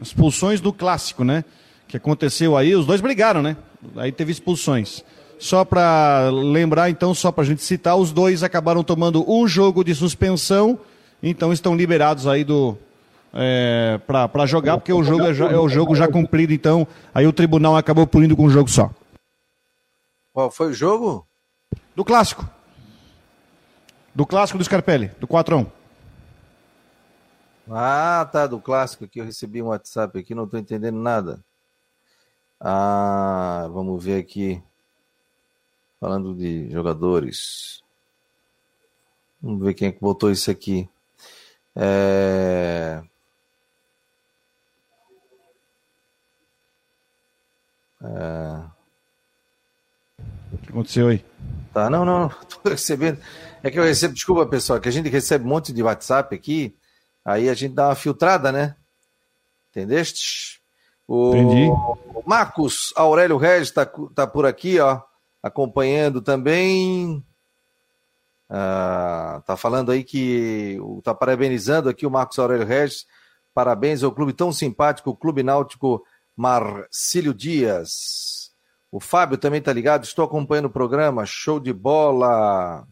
Expulsões do clássico, né? Que aconteceu aí, os dois brigaram, né? Aí teve expulsões. Só para lembrar, então, só para a gente citar, os dois acabaram tomando um jogo de suspensão, então estão liberados aí do, é, para jogar, porque o jogo é, é, o jogo já cumprido, então aí o tribunal acabou punindo com um jogo só. Qual foi o jogo? Do clássico. Do clássico do Scarpelli, do 4x1. Ah, tá, do clássico aqui eu recebi um WhatsApp aqui, não estou entendendo nada. Ah, vamos ver aqui. Falando de jogadores. Vamos ver quem é que botou isso aqui. É... É... O que aconteceu aí? Tá, não, não, tô recebendo. É que eu recebo, desculpa pessoal, que a gente recebe um monte de WhatsApp aqui, aí a gente dá uma filtrada, né? Entendeste? O Entendi. Marcos Aurélio Regis tá, tá por aqui, ó, acompanhando também. Ah, tá falando aí que tá parabenizando aqui o Marcos Aurélio Regis. Parabéns ao clube tão simpático, o Clube Náutico Marcílio Dias. O Fábio também tá ligado, estou acompanhando o programa, show de bola.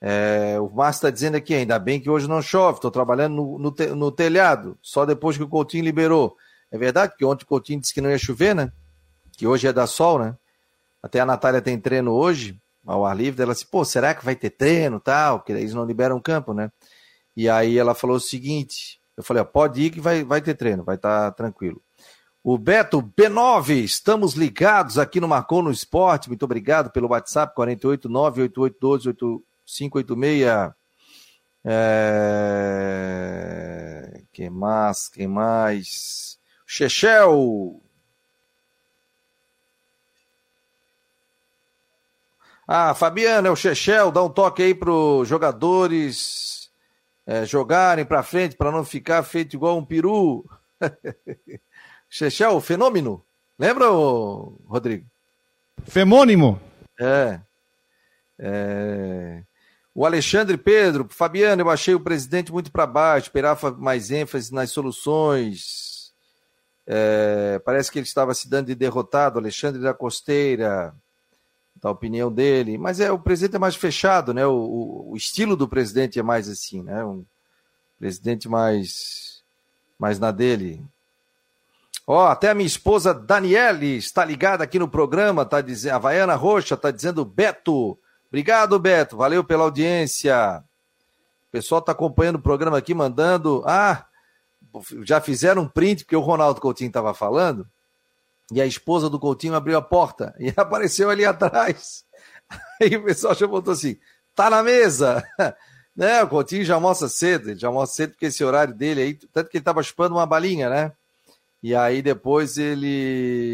É, o Márcio está dizendo aqui, ainda bem que hoje não chove, estou trabalhando no, no, no, telhado, só depois que o Coutinho liberou. É verdade, porque ontem o Coutinho disse que não ia chover, né? Que hoje é da sol, né? Até a Natália tem treino hoje, ao ar livre, ela disse, pô, será que vai ter treino tal? Porque eles não liberam campo, né? E aí ela falou o seguinte, eu falei, ó, pode ir que vai, vai ter treino, vai estar tá tranquilo. O Beto B9, estamos ligados aqui no Marcou no Esporte. Muito obrigado pelo WhatsApp 489-8812-8586. É... Quem mais? Quem mais? Chechel. Ah, Fabiano, é o Chechel. Dá um toque aí para os jogadores é, jogarem para frente para não ficar feito igual um peru. Chechel, fenômeno. Lembra, Rodrigo? Femônimo. É. é. O Alexandre Pedro, Fabiano, eu achei o presidente muito para baixo, esperava mais ênfase nas soluções. É, parece que ele estava se dando de derrotado, Alexandre da Costeira, da opinião dele. Mas é o presidente é mais fechado, né? O, o, o estilo do presidente é mais assim, né? Um presidente mais, mais na dele. Ó, até a minha esposa Daniele está ligada aqui no programa, tá dizendo, a Vaiana Roxa está dizendo Beto. Obrigado, Beto. Valeu pela audiência. O pessoal está acompanhando o programa aqui, mandando. Ah, já fizeram um print, porque o Ronaldo Coutinho estava falando, e a esposa do Coutinho abriu a porta e apareceu ali atrás. Aí o pessoal já botou assim: tá na mesa. Né, o Coutinho já almoça cedo, já almoça cedo porque esse horário dele aí, tanto que ele estava chupando uma balinha, né? E aí depois ele.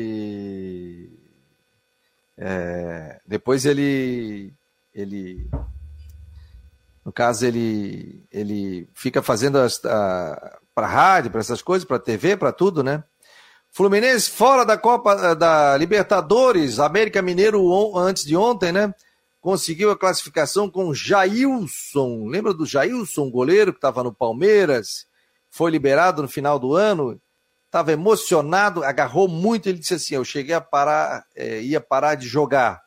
É, depois ele. Ele. No caso, ele, ele fica fazendo para rádio, para essas coisas, para TV, para tudo, né? Fluminense fora da Copa da Libertadores, América Mineiro antes de ontem, né? Conseguiu a classificação com Jailson. Lembra do Jailson, goleiro que estava no Palmeiras? Foi liberado no final do ano estava emocionado, agarrou muito. Ele disse assim: Eu cheguei a parar, é, ia parar de jogar.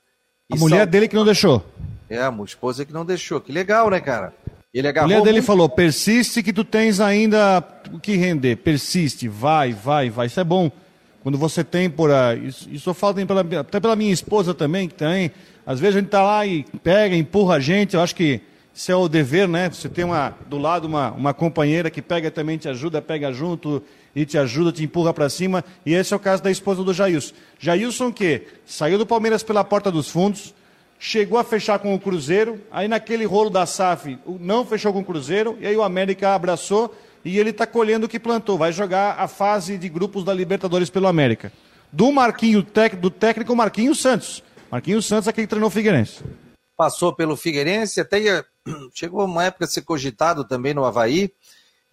E a mulher só... dele que não deixou. É, a esposa que não deixou. Que legal, né, cara? Ele agarrou. A mulher dele muito... falou: persiste que tu tens ainda o que render. Persiste, vai, vai, vai. Isso é bom. Quando você tem por aí. Isso, isso eu falo pela, até pela minha esposa também, que tem. Às vezes a gente tá lá e pega, empurra a gente. Eu acho que isso é o dever, né? Você tem uma, do lado uma, uma companheira que pega também, te ajuda, pega junto e te ajuda, te empurra para cima. E esse é o caso da esposa do Jailson. Jailson que saiu do Palmeiras pela porta dos fundos, chegou a fechar com o Cruzeiro, aí naquele rolo da SAF não fechou com o Cruzeiro, e aí o América abraçou, e ele está colhendo o que plantou. Vai jogar a fase de grupos da Libertadores pelo América. Do Marquinho, do técnico Marquinhos Santos. Marquinhos Santos, aquele que treinou o Figueirense. Passou pelo Figueirense, até ia, chegou uma época a ser cogitado também no Havaí,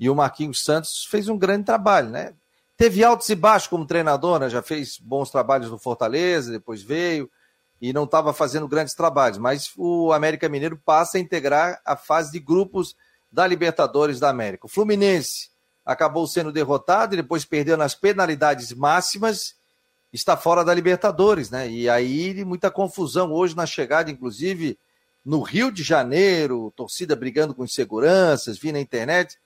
e o Marquinhos Santos fez um grande trabalho, né? Teve altos e baixos como treinador, né? já fez bons trabalhos no Fortaleza, depois veio e não estava fazendo grandes trabalhos, mas o América Mineiro passa a integrar a fase de grupos da Libertadores da América. O Fluminense acabou sendo derrotado e depois perdeu nas penalidades máximas, está fora da Libertadores, né? E aí muita confusão hoje na chegada, inclusive no Rio de Janeiro, torcida brigando com inseguranças, vi na internet.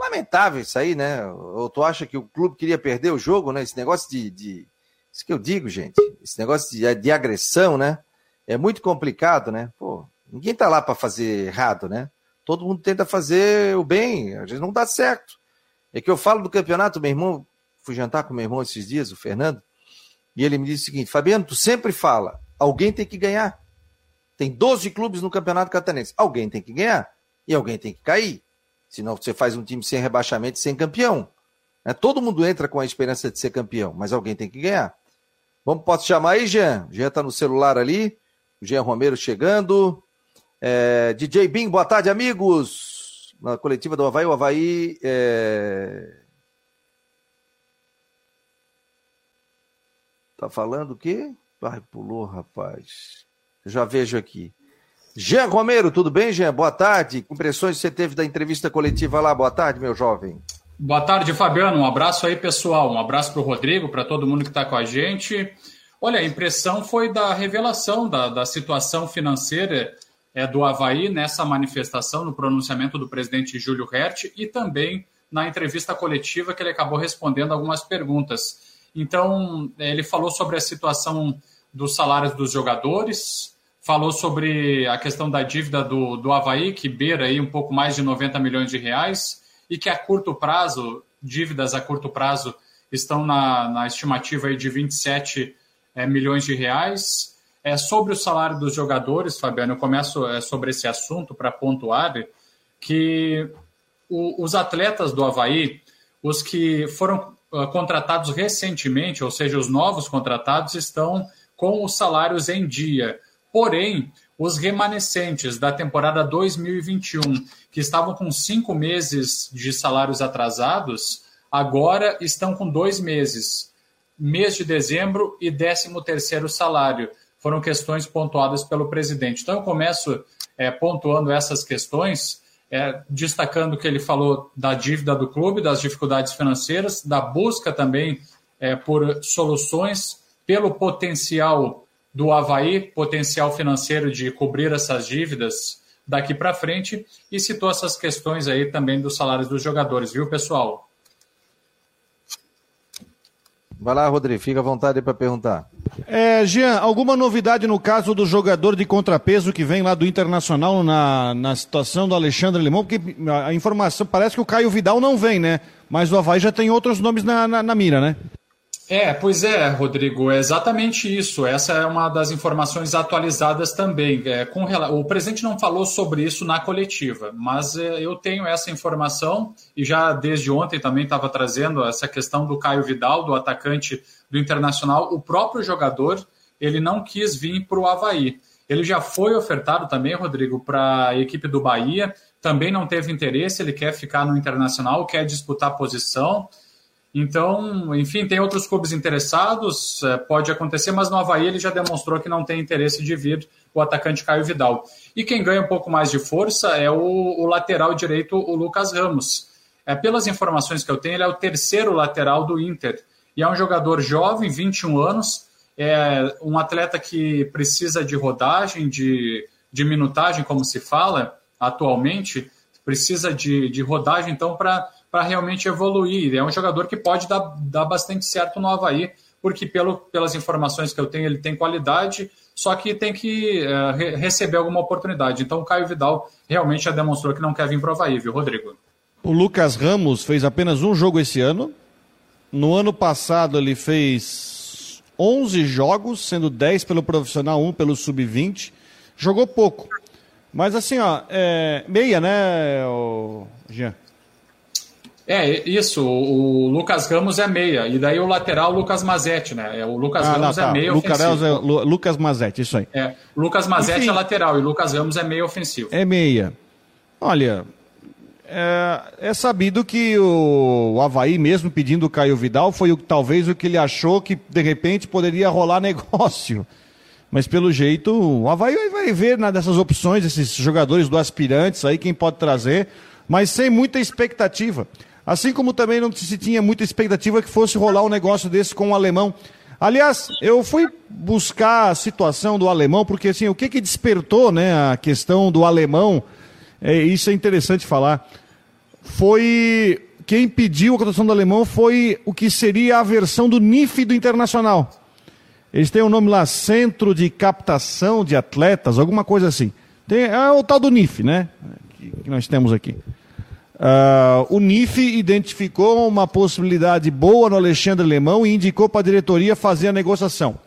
Lamentável isso aí, né? Ou tu acha que o clube queria perder o jogo, né? Esse negócio de. de... Isso que eu digo, gente. Esse negócio de, de agressão, né? É muito complicado, né? Pô, ninguém tá lá para fazer errado, né? todo mundo tenta fazer o bem, às vezes não dá certo. É que eu falo do campeonato, meu irmão, fui jantar com meu irmão esses dias, o Fernando, e ele me disse o seguinte: Fabiano, tu sempre fala, alguém tem que ganhar. Tem 12 clubes no Campeonato Catarinense. Alguém tem que ganhar e alguém tem que cair. Senão você faz um time sem rebaixamento sem campeão. É, todo mundo entra com a esperança de ser campeão, mas alguém tem que ganhar. Vamos, posso chamar aí, Jean? Jean está no celular ali. O Jean Romero chegando. É, DJ Bim, boa tarde, amigos. Na coletiva do Havaí, o Havaí. É... Tá falando o quê? Ai, pulou, rapaz. Já vejo aqui. Jean Romero, tudo bem, Jean? Boa tarde. Que impressões você teve da entrevista coletiva lá? Boa tarde, meu jovem. Boa tarde, Fabiano. Um abraço aí, pessoal. Um abraço para o Rodrigo, para todo mundo que está com a gente. Olha, a impressão foi da revelação da, da situação financeira é, do Havaí nessa manifestação, no pronunciamento do presidente Júlio Hert e também na entrevista coletiva que ele acabou respondendo algumas perguntas. Então, ele falou sobre a situação dos salários dos jogadores, falou sobre a questão da dívida do, do Havaí, que beira aí um pouco mais de 90 milhões de reais, e que a curto prazo, dívidas a curto prazo, estão na, na estimativa aí de 27 é, milhões de reais. É, sobre o salário dos jogadores, Fabiano, eu começo é, sobre esse assunto para pontuar que o, os atletas do Havaí, os que foram uh, contratados recentemente, ou seja, os novos contratados, estão com os salários em dia. Porém, os remanescentes da temporada 2021, que estavam com cinco meses de salários atrasados, agora estão com dois meses, mês de dezembro e décimo terceiro salário foram questões pontuadas pelo presidente. Então, eu começo é, pontuando essas questões, é, destacando que ele falou da dívida do clube, das dificuldades financeiras, da busca também é, por soluções, pelo potencial do Havaí, potencial financeiro de cobrir essas dívidas daqui para frente, e citou essas questões aí também dos salários dos jogadores, viu, pessoal? Vai lá, Rodrigo, fica à vontade para perguntar. É, Jean, alguma novidade no caso do jogador de contrapeso que vem lá do Internacional na, na situação do Alexandre Limão? Porque a informação parece que o Caio Vidal não vem, né? Mas o Havaí já tem outros nomes na, na, na mira, né? É, pois é, Rodrigo, é exatamente isso. Essa é uma das informações atualizadas também. É, com, o presidente não falou sobre isso na coletiva, mas é, eu tenho essa informação e já desde ontem também estava trazendo essa questão do Caio Vidal, do atacante do Internacional. O próprio jogador ele não quis vir para o Havaí. Ele já foi ofertado também, Rodrigo, para a equipe do Bahia, também não teve interesse, ele quer ficar no Internacional, quer disputar posição. Então, enfim, tem outros clubes interessados, é, pode acontecer, mas no Havaí ele já demonstrou que não tem interesse de vir o atacante Caio Vidal. E quem ganha um pouco mais de força é o, o lateral direito, o Lucas Ramos. É, pelas informações que eu tenho, ele é o terceiro lateral do Inter. E é um jogador jovem, 21 anos, é um atleta que precisa de rodagem, de, de minutagem, como se fala atualmente, precisa de, de rodagem, então, para para realmente evoluir. É um jogador que pode dar, dar bastante certo no Havaí, porque pelo, pelas informações que eu tenho, ele tem qualidade, só que tem que uh, re receber alguma oportunidade. Então o Caio Vidal realmente já demonstrou que não quer vir para o Havaí, viu, Rodrigo? O Lucas Ramos fez apenas um jogo esse ano. No ano passado ele fez 11 jogos, sendo 10 pelo profissional, 1 pelo sub-20. Jogou pouco. Mas assim, ó, é, meia, né, Jean? É, isso. O Lucas Ramos é meia. E daí o lateral, o Lucas Mazetti, né? É, o Lucas ah, Ramos não, é tá. é meia Lucas ofensivo. É, Lucas Mazetti, isso aí. É, Lucas Mazetti Enfim, é lateral e Lucas Ramos é meia ofensivo. É meia. Olha, é, é, sabido que o, o Havaí, mesmo pedindo o Caio Vidal, foi o, talvez o que ele achou que de repente poderia rolar negócio. Mas pelo jeito, o Havaí vai ver né, dessas opções, esses jogadores do aspirantes aí, quem pode trazer, mas sem muita expectativa. Assim como também não se tinha muita expectativa que fosse rolar um negócio desse com o alemão. Aliás, eu fui buscar a situação do alemão, porque assim, o que, que despertou né, a questão do alemão, é, isso é interessante falar, foi. Quem pediu a contratação do alemão foi o que seria a versão do NIF do Internacional. Eles têm um nome lá, Centro de Captação de Atletas, alguma coisa assim. Tem, é o tal do NIF, né? Que, que nós temos aqui. Uh, o NIF identificou uma possibilidade boa no Alexandre Lemão e indicou para a diretoria fazer a negociação.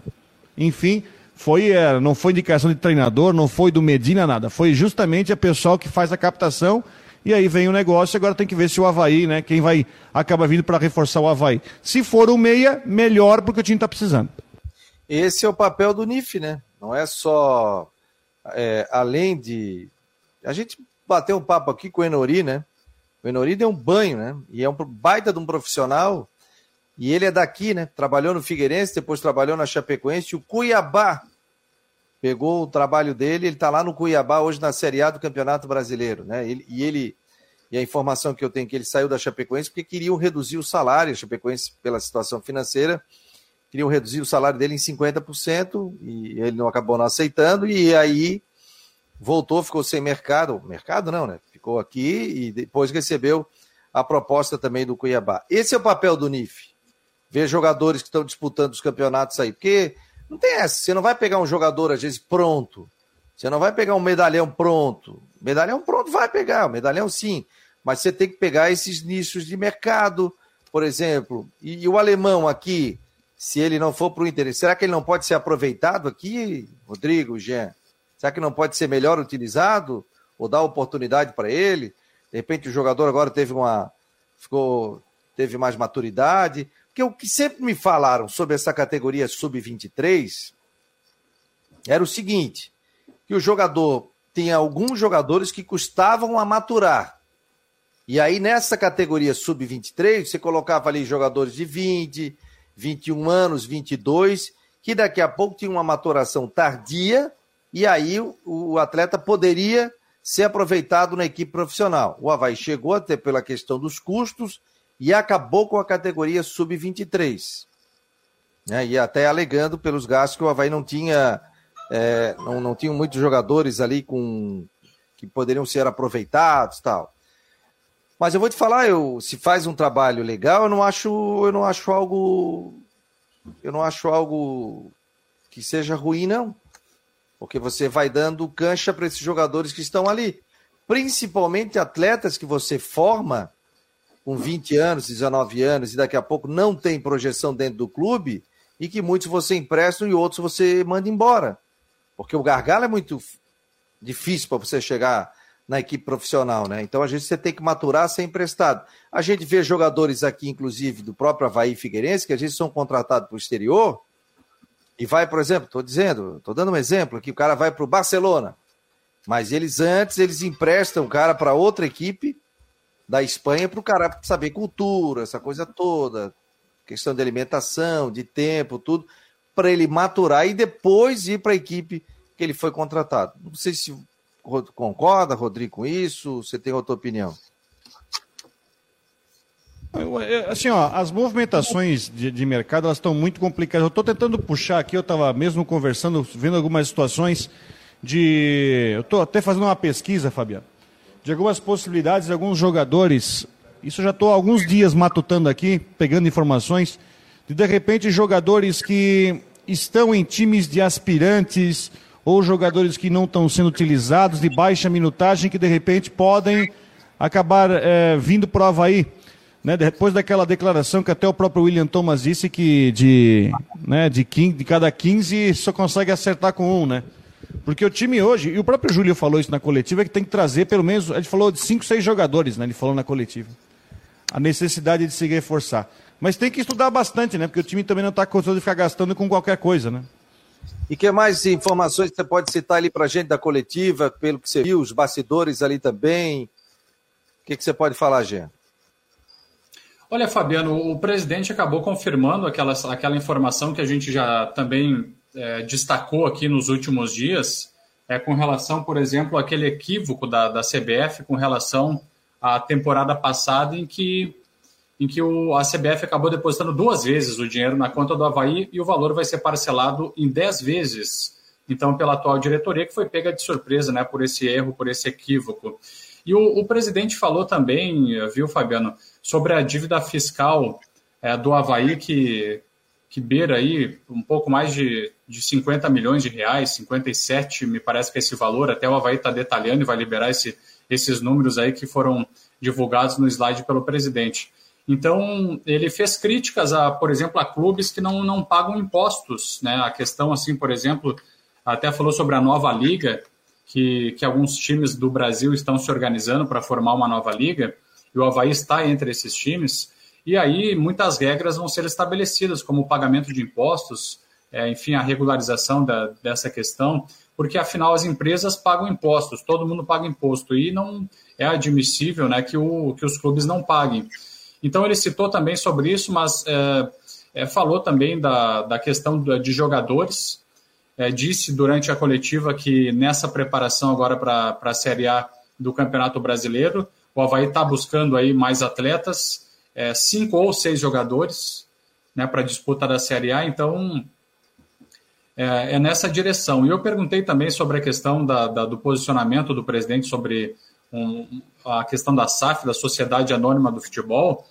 Enfim, foi, é, não foi indicação de treinador, não foi do Medina, nada. Foi justamente a pessoal que faz a captação e aí vem o negócio. Agora tem que ver se o Havaí, né? Quem vai acaba vindo para reforçar o Havaí. Se for o meia, melhor, porque o time está precisando. Esse é o papel do NIF, né? Não é só. É, além de. A gente bateu um papo aqui com o Enori, né? O Enori deu um banho, né? E é um baita de um profissional. E ele é daqui, né? Trabalhou no Figueirense, depois trabalhou na Chapecoense. O Cuiabá pegou o trabalho dele. Ele está lá no Cuiabá hoje na Série A do Campeonato Brasileiro, né? Ele, e ele e a informação que eu tenho é que ele saiu da Chapecoense porque queriam reduzir o salário. A Chapecoense, pela situação financeira, queriam reduzir o salário dele em 50% e ele não acabou não aceitando. E aí voltou, ficou sem mercado. Mercado não, né? Ficou aqui e depois recebeu a proposta também do Cuiabá. Esse é o papel do NIF. Ver jogadores que estão disputando os campeonatos aí. Porque não tem essa. Você não vai pegar um jogador, às vezes, pronto. Você não vai pegar um medalhão pronto. Medalhão pronto vai pegar, medalhão sim. Mas você tem que pegar esses nichos de mercado, por exemplo. E, e o alemão aqui, se ele não for para o Inter, será que ele não pode ser aproveitado aqui, Rodrigo, Jean? Será que não pode ser melhor utilizado? Ou dar oportunidade para ele. De repente o jogador agora teve uma ficou teve mais maturidade, porque o que sempre me falaram sobre essa categoria sub-23 era o seguinte, que o jogador tinha alguns jogadores que custavam a maturar. E aí nessa categoria sub-23, você colocava ali jogadores de 20, 21 anos, 22, que daqui a pouco tinha uma maturação tardia, e aí o, o atleta poderia ser aproveitado na equipe profissional. O Havaí chegou até pela questão dos custos e acabou com a categoria sub-23. Né? E até alegando pelos gastos que o Havaí não tinha, é, não, não tinha muitos jogadores ali com que poderiam ser aproveitados tal. Mas eu vou te falar, eu, se faz um trabalho legal, eu não acho, eu não acho algo, eu não acho algo que seja ruim, não porque você vai dando cancha para esses jogadores que estão ali. Principalmente atletas que você forma com 20 anos, 19 anos e daqui a pouco não tem projeção dentro do clube e que muitos você empresta e outros você manda embora. Porque o gargalo é muito difícil para você chegar na equipe profissional, né? Então a gente você tem que maturar ser emprestado. A gente vê jogadores aqui, inclusive do próprio Havaí Figueirense, que às vezes são contratados para o exterior e vai, por exemplo, estou dizendo, estou dando um exemplo aqui, o cara vai para o Barcelona, mas eles antes, eles emprestam o cara para outra equipe da Espanha para o cara saber cultura, essa coisa toda, questão de alimentação, de tempo, tudo, para ele maturar e depois ir para a equipe que ele foi contratado. Não sei se concorda, Rodrigo, com isso, você tem outra opinião? Assim, ó, as movimentações de, de mercado elas estão muito complicadas. Eu estou tentando puxar aqui, eu estava mesmo conversando, vendo algumas situações de. Eu estou até fazendo uma pesquisa, Fabiano, de algumas possibilidades de alguns jogadores. Isso já estou alguns dias matutando aqui, pegando informações, de de repente jogadores que estão em times de aspirantes ou jogadores que não estão sendo utilizados, de baixa minutagem, que de repente podem acabar é, vindo para o Havaí. Né, depois daquela declaração que até o próprio William Thomas disse que de, né, de, 15, de cada 15 só consegue acertar com um, né? Porque o time hoje, e o próprio Júlio falou isso na coletiva, é que tem que trazer pelo menos, ele falou de 5, 6 jogadores, né? Ele falou na coletiva. a necessidade de se reforçar. Mas tem que estudar bastante, né? Porque o time também não está acostumado de ficar gastando com qualquer coisa, né? E que mais informações você pode citar ali para gente da coletiva, pelo que você viu, os bastidores ali também? O que, que você pode falar, Jean? Olha, Fabiano, o presidente acabou confirmando aquela, aquela informação que a gente já também é, destacou aqui nos últimos dias, é, com relação, por exemplo, àquele equívoco da, da CBF com relação à temporada passada, em que, em que o, a CBF acabou depositando duas vezes o dinheiro na conta do Havaí e o valor vai ser parcelado em dez vezes. Então, pela atual diretoria, que foi pega de surpresa né, por esse erro, por esse equívoco. E o, o presidente falou também, viu, Fabiano, sobre a dívida fiscal é, do Havaí, que, que beira aí um pouco mais de, de 50 milhões de reais, 57 me parece que é esse valor, até o Havaí está detalhando e vai liberar esse, esses números aí que foram divulgados no slide pelo presidente. Então, ele fez críticas, a, por exemplo, a clubes que não, não pagam impostos. Né? A questão, assim, por exemplo, até falou sobre a nova liga, que, que alguns times do Brasil estão se organizando para formar uma nova liga, e o Havaí está entre esses times. E aí muitas regras vão ser estabelecidas, como o pagamento de impostos, é, enfim, a regularização da, dessa questão, porque afinal as empresas pagam impostos, todo mundo paga imposto, e não é admissível né, que, o, que os clubes não paguem. Então ele citou também sobre isso, mas é, é, falou também da, da questão de jogadores, é, disse durante a coletiva que nessa preparação agora para a Série A do Campeonato Brasileiro, o Havaí está buscando aí mais atletas, é, cinco ou seis jogadores né, para a disputa da Série A, então é, é, nessa direção. E eu perguntei também sobre a questão da, da, do posicionamento do presidente sobre um, a questão da SAF, da Sociedade Anônima do Futebol,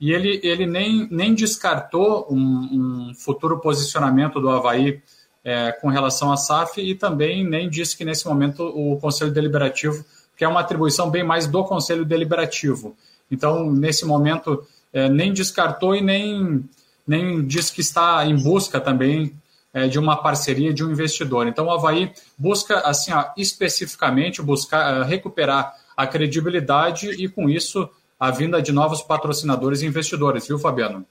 e ele, ele nem, nem descartou um, um futuro posicionamento do Havaí é, com relação à SAF e também nem disse que nesse momento o Conselho Deliberativo, que é uma atribuição bem mais do Conselho Deliberativo. Então, nesse momento, é, nem descartou e nem, nem disse que está em busca também é, de uma parceria de um investidor. Então, o Havaí busca, assim, ó, especificamente, buscar é, recuperar a credibilidade e, com isso, a vinda de novos patrocinadores e investidores, viu, Fabiano?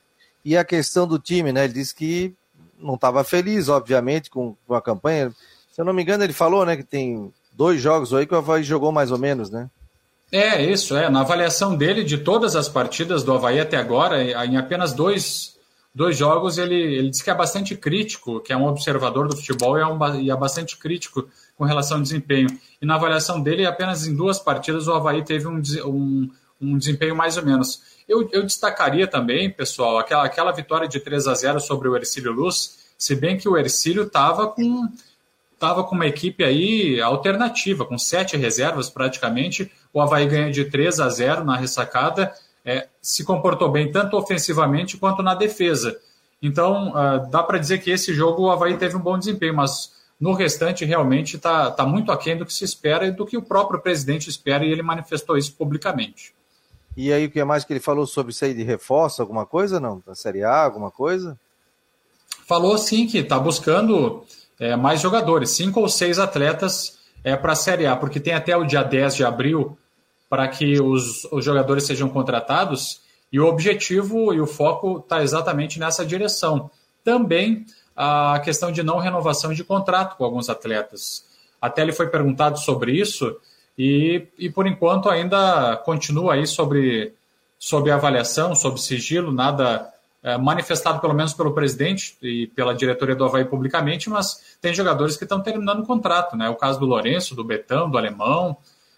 E a questão do time, né? Ele disse que não estava feliz, obviamente, com, com a campanha. Se eu não me engano, ele falou, né, que tem dois jogos aí que o Havaí jogou mais ou menos, né? É, isso, é. Na avaliação dele de todas as partidas do Havaí até agora, em apenas dois, dois jogos, ele, ele disse que é bastante crítico, que é um observador do futebol e é, um, e é bastante crítico com relação ao desempenho. E na avaliação dele, apenas em duas partidas, o Havaí teve um, um, um desempenho mais ou menos. Eu, eu destacaria também, pessoal, aquela, aquela vitória de 3 a 0 sobre o Ercílio Luz, se bem que o Ercílio estava com, tava com uma equipe aí alternativa, com sete reservas praticamente. O Havaí ganha de 3 a 0 na ressacada, é, se comportou bem tanto ofensivamente quanto na defesa. Então, uh, dá para dizer que esse jogo o Havaí teve um bom desempenho, mas no restante realmente está tá muito aquém do que se espera e do que o próprio presidente espera, e ele manifestou isso publicamente. E aí, o que mais que ele falou sobre isso aí de reforço, alguma coisa, não? Da Série A, alguma coisa? Falou sim que está buscando é, mais jogadores, cinco ou seis atletas é, para a Série A, porque tem até o dia 10 de abril para que os, os jogadores sejam contratados, e o objetivo e o foco está exatamente nessa direção. Também a questão de não renovação de contrato com alguns atletas. Até ele foi perguntado sobre isso, e, e por enquanto ainda continua aí sobre, sobre avaliação, sobre sigilo, nada é, manifestado pelo menos pelo presidente e pela diretoria do Havaí publicamente, mas tem jogadores que estão terminando o contrato, né? O caso do Lourenço, do Betão, do Alemão,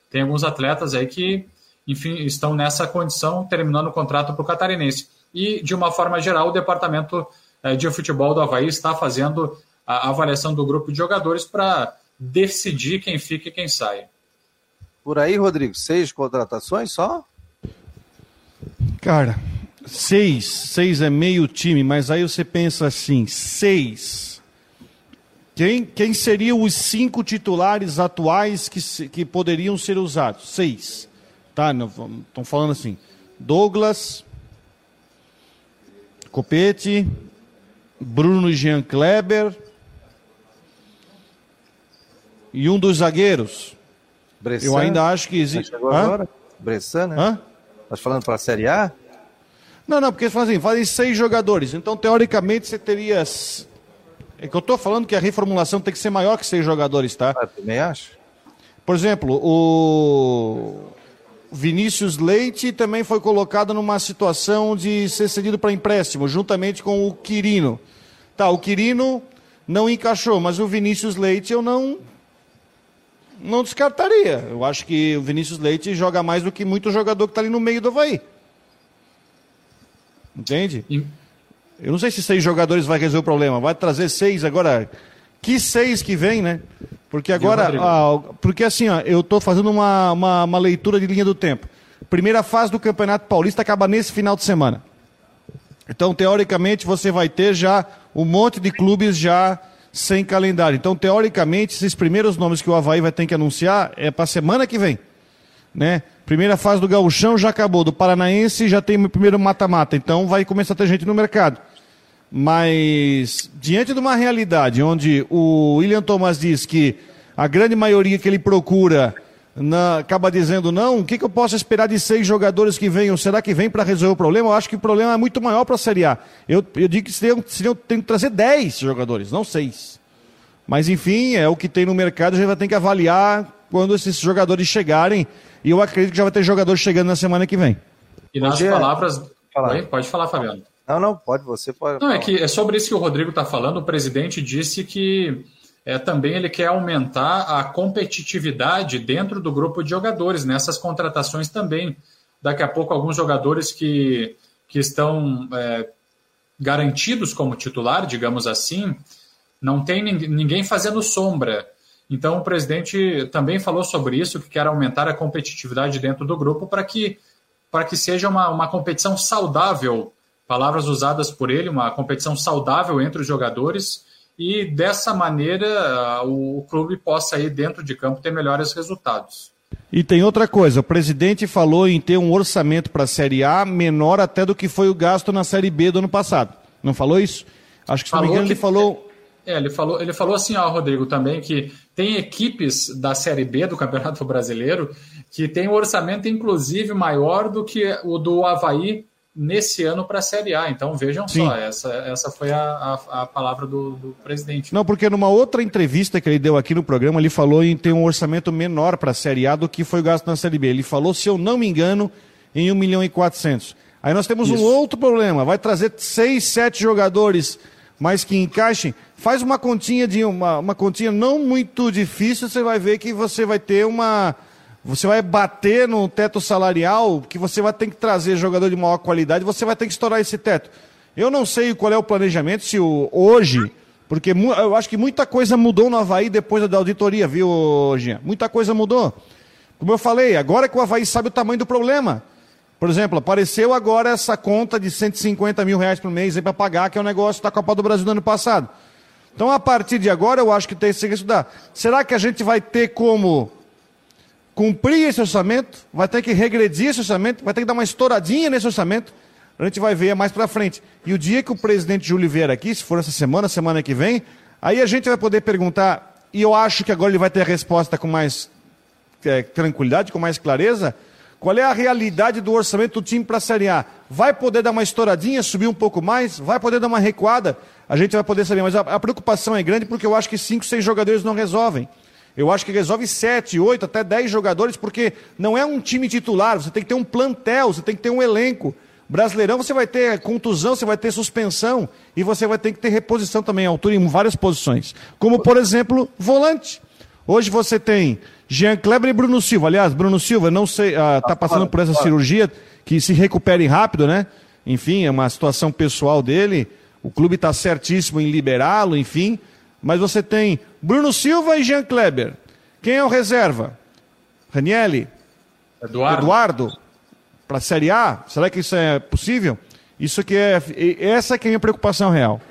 tem alguns atletas aí que, enfim, estão nessa condição, terminando o contrato para o catarinense. E, de uma forma geral, o departamento é, de futebol do Havaí está fazendo a avaliação do grupo de jogadores para decidir quem fica e quem sai. Por aí, Rodrigo, seis contratações só? Cara, seis. Seis é meio time, mas aí você pensa assim: seis. Quem, quem seriam os cinco titulares atuais que, que poderiam ser usados? Seis. Tá? Estão falando assim: Douglas, Copete, Bruno Jean Kleber e um dos zagueiros. Bressan, Eu ainda acho que existe. Chegou agora? Bressan, né? Hã? Tá falando para a Série A? Não, não, porque fazem, fazem seis jogadores. Então, teoricamente, você teria. É que eu estou falando que a reformulação tem que ser maior que seis jogadores, tá? Ah, também acho. Por exemplo, o Vinícius Leite também foi colocado numa situação de ser cedido para empréstimo, juntamente com o Quirino. Tá, o Quirino não encaixou, mas o Vinícius Leite eu não não descartaria. Eu acho que o Vinícius Leite joga mais do que muito jogador que está ali no meio do Havaí. Entende? Eu não sei se seis jogadores vai resolver o problema. Vai trazer seis agora. Que seis que vem, né? Porque agora. Ah, porque assim, ó, eu estou fazendo uma, uma, uma leitura de linha do tempo. Primeira fase do Campeonato Paulista acaba nesse final de semana. Então, teoricamente, você vai ter já um monte de clubes já sem calendário. Então, teoricamente, esses primeiros nomes que o Havaí vai ter que anunciar é para a semana que vem. Né? Primeira fase do Gauchão já acabou, do Paranaense já tem o primeiro mata-mata, então vai começar a ter gente no mercado. Mas, diante de uma realidade onde o William Thomas diz que a grande maioria que ele procura na, acaba dizendo não, o que, que, eu posso esperar de seis jogadores que venham? Será que vem para resolver o problema? Eu acho que o problema é muito maior para a Série A. Eu, eu digo que seriam, seriam, tem que trazer dez jogadores, não seis. Mas enfim, é o que tem no mercado, a gente vai ter que avaliar quando esses jogadores chegarem e eu acredito que já vai ter jogador chegando na semana que vem. E nas Pode palavras. Falar. Oi? Pode falar, Fabiano. Não, não, pode, você pode. Não, é que é sobre isso que o Rodrigo está falando. O presidente disse que é, também ele quer aumentar a competitividade dentro do grupo de jogadores, nessas contratações também. Daqui a pouco, alguns jogadores que, que estão é, garantidos como titular, digamos assim, não tem ninguém fazendo sombra. Então, o presidente também falou sobre isso, que quer aumentar a competitividade dentro do grupo para que, para que seja uma, uma competição saudável, palavras usadas por ele, uma competição saudável entre os jogadores, e dessa maneira o, o clube possa ir dentro de campo ter melhores resultados. E tem outra coisa, o presidente falou em ter um orçamento para a Série A menor até do que foi o gasto na Série B do ano passado. Não falou isso? Acho que, se falou não me engano, que... ele falou é, ele falou, ele falou assim, ó, Rodrigo, também, que tem equipes da Série B do Campeonato Brasileiro que tem um orçamento, inclusive, maior do que o do Havaí nesse ano para a Série A. Então, vejam Sim. só, essa, essa foi a, a, a palavra do, do, presidente. Não, porque numa outra entrevista que ele deu aqui no programa, ele falou em ter um orçamento menor para a Série A do que foi gasto na Série B. Ele falou, se eu não me engano, em 1 milhão e 400. Aí nós temos Isso. um outro problema, vai trazer seis, sete jogadores mas que encaixem, faz uma continha de uma, uma continha não muito difícil, você vai ver que você vai ter uma. Você vai bater no teto salarial, que você vai ter que trazer jogador de maior qualidade, você vai ter que estourar esse teto. Eu não sei qual é o planejamento, se o, hoje, porque eu acho que muita coisa mudou no Havaí depois da auditoria, viu, Jean? Muita coisa mudou. Como eu falei, agora que o Havaí sabe o tamanho do problema. Por exemplo, apareceu agora essa conta de 150 mil reais por mês para pagar, que é o um negócio da Copa do Brasil do ano passado. Então, a partir de agora, eu acho que tem que estudar. Será que a gente vai ter como cumprir esse orçamento? Vai ter que regredir esse orçamento? Vai ter que dar uma estouradinha nesse orçamento? A gente vai ver mais para frente. E o dia que o presidente Júlio vier aqui, se for essa semana, semana que vem, aí a gente vai poder perguntar, e eu acho que agora ele vai ter a resposta com mais é, tranquilidade, com mais clareza, qual é a realidade do orçamento do time para a Série A? Vai poder dar uma estouradinha, subir um pouco mais? Vai poder dar uma recuada? A gente vai poder saber, mas a, a preocupação é grande porque eu acho que cinco, seis jogadores não resolvem. Eu acho que resolve sete, oito, até dez jogadores, porque não é um time titular, você tem que ter um plantel, você tem que ter um elenco. Brasileirão você vai ter contusão, você vai ter suspensão e você vai ter que ter reposição também, altura em várias posições. Como, por exemplo, volante. Hoje você tem Jean Kleber e Bruno Silva. Aliás, Bruno Silva, não sei, está ah, passando por essa cirurgia, que se recupere rápido, né? Enfim, é uma situação pessoal dele. O clube está certíssimo em liberá-lo, enfim. Mas você tem Bruno Silva e Jean Kleber. Quem é o reserva? Ranielli? Eduardo. Eduardo? Para a Série A? Será que isso é possível? Isso que é. Essa que é a minha preocupação real.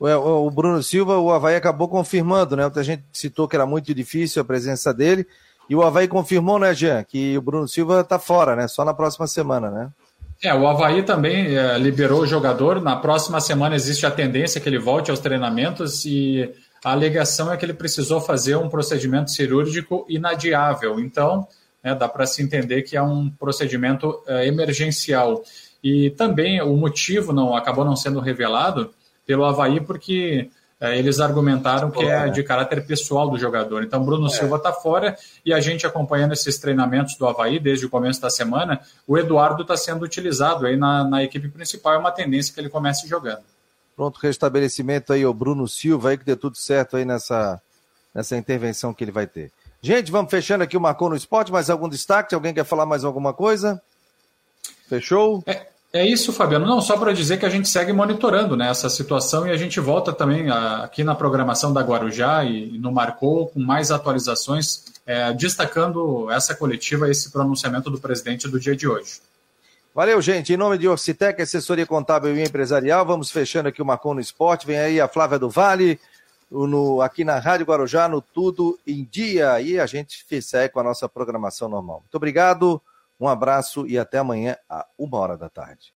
O Bruno Silva, o Havaí acabou confirmando, né? A gente citou que era muito difícil a presença dele. E o Havaí confirmou, né, Jean, que o Bruno Silva está fora, né? Só na próxima semana, né? É, o Havaí também é, liberou o jogador. Na próxima semana existe a tendência que ele volte aos treinamentos e a alegação é que ele precisou fazer um procedimento cirúrgico inadiável. Então, né, dá para se entender que é um procedimento é, emergencial. E também o motivo não acabou não sendo revelado pelo Havaí, porque é, eles argumentaram que é de caráter pessoal do jogador. Então, Bruno é. Silva está fora e a gente acompanhando esses treinamentos do Havaí desde o começo da semana, o Eduardo está sendo utilizado aí na, na equipe principal, é uma tendência que ele comece jogando. Pronto, restabelecimento aí, o Bruno Silva aí, que deu tudo certo aí nessa, nessa intervenção que ele vai ter. Gente, vamos fechando aqui o Marcou no Esporte, mais algum destaque? Alguém quer falar mais alguma coisa? Fechou? É, é isso, Fabiano. Não, só para dizer que a gente segue monitorando né, essa situação e a gente volta também a, aqui na programação da Guarujá e, e no Marcou com mais atualizações, é, destacando essa coletiva, esse pronunciamento do presidente do dia de hoje. Valeu, gente. Em nome de Orcitec, assessoria contábil e empresarial, vamos fechando aqui o Marcon no Esporte. Vem aí a Flávia do Vale, no, aqui na Rádio Guarujá, no Tudo em Dia. E a gente segue com a nossa programação normal. Muito obrigado, um abraço e até amanhã, a uma hora da tarde.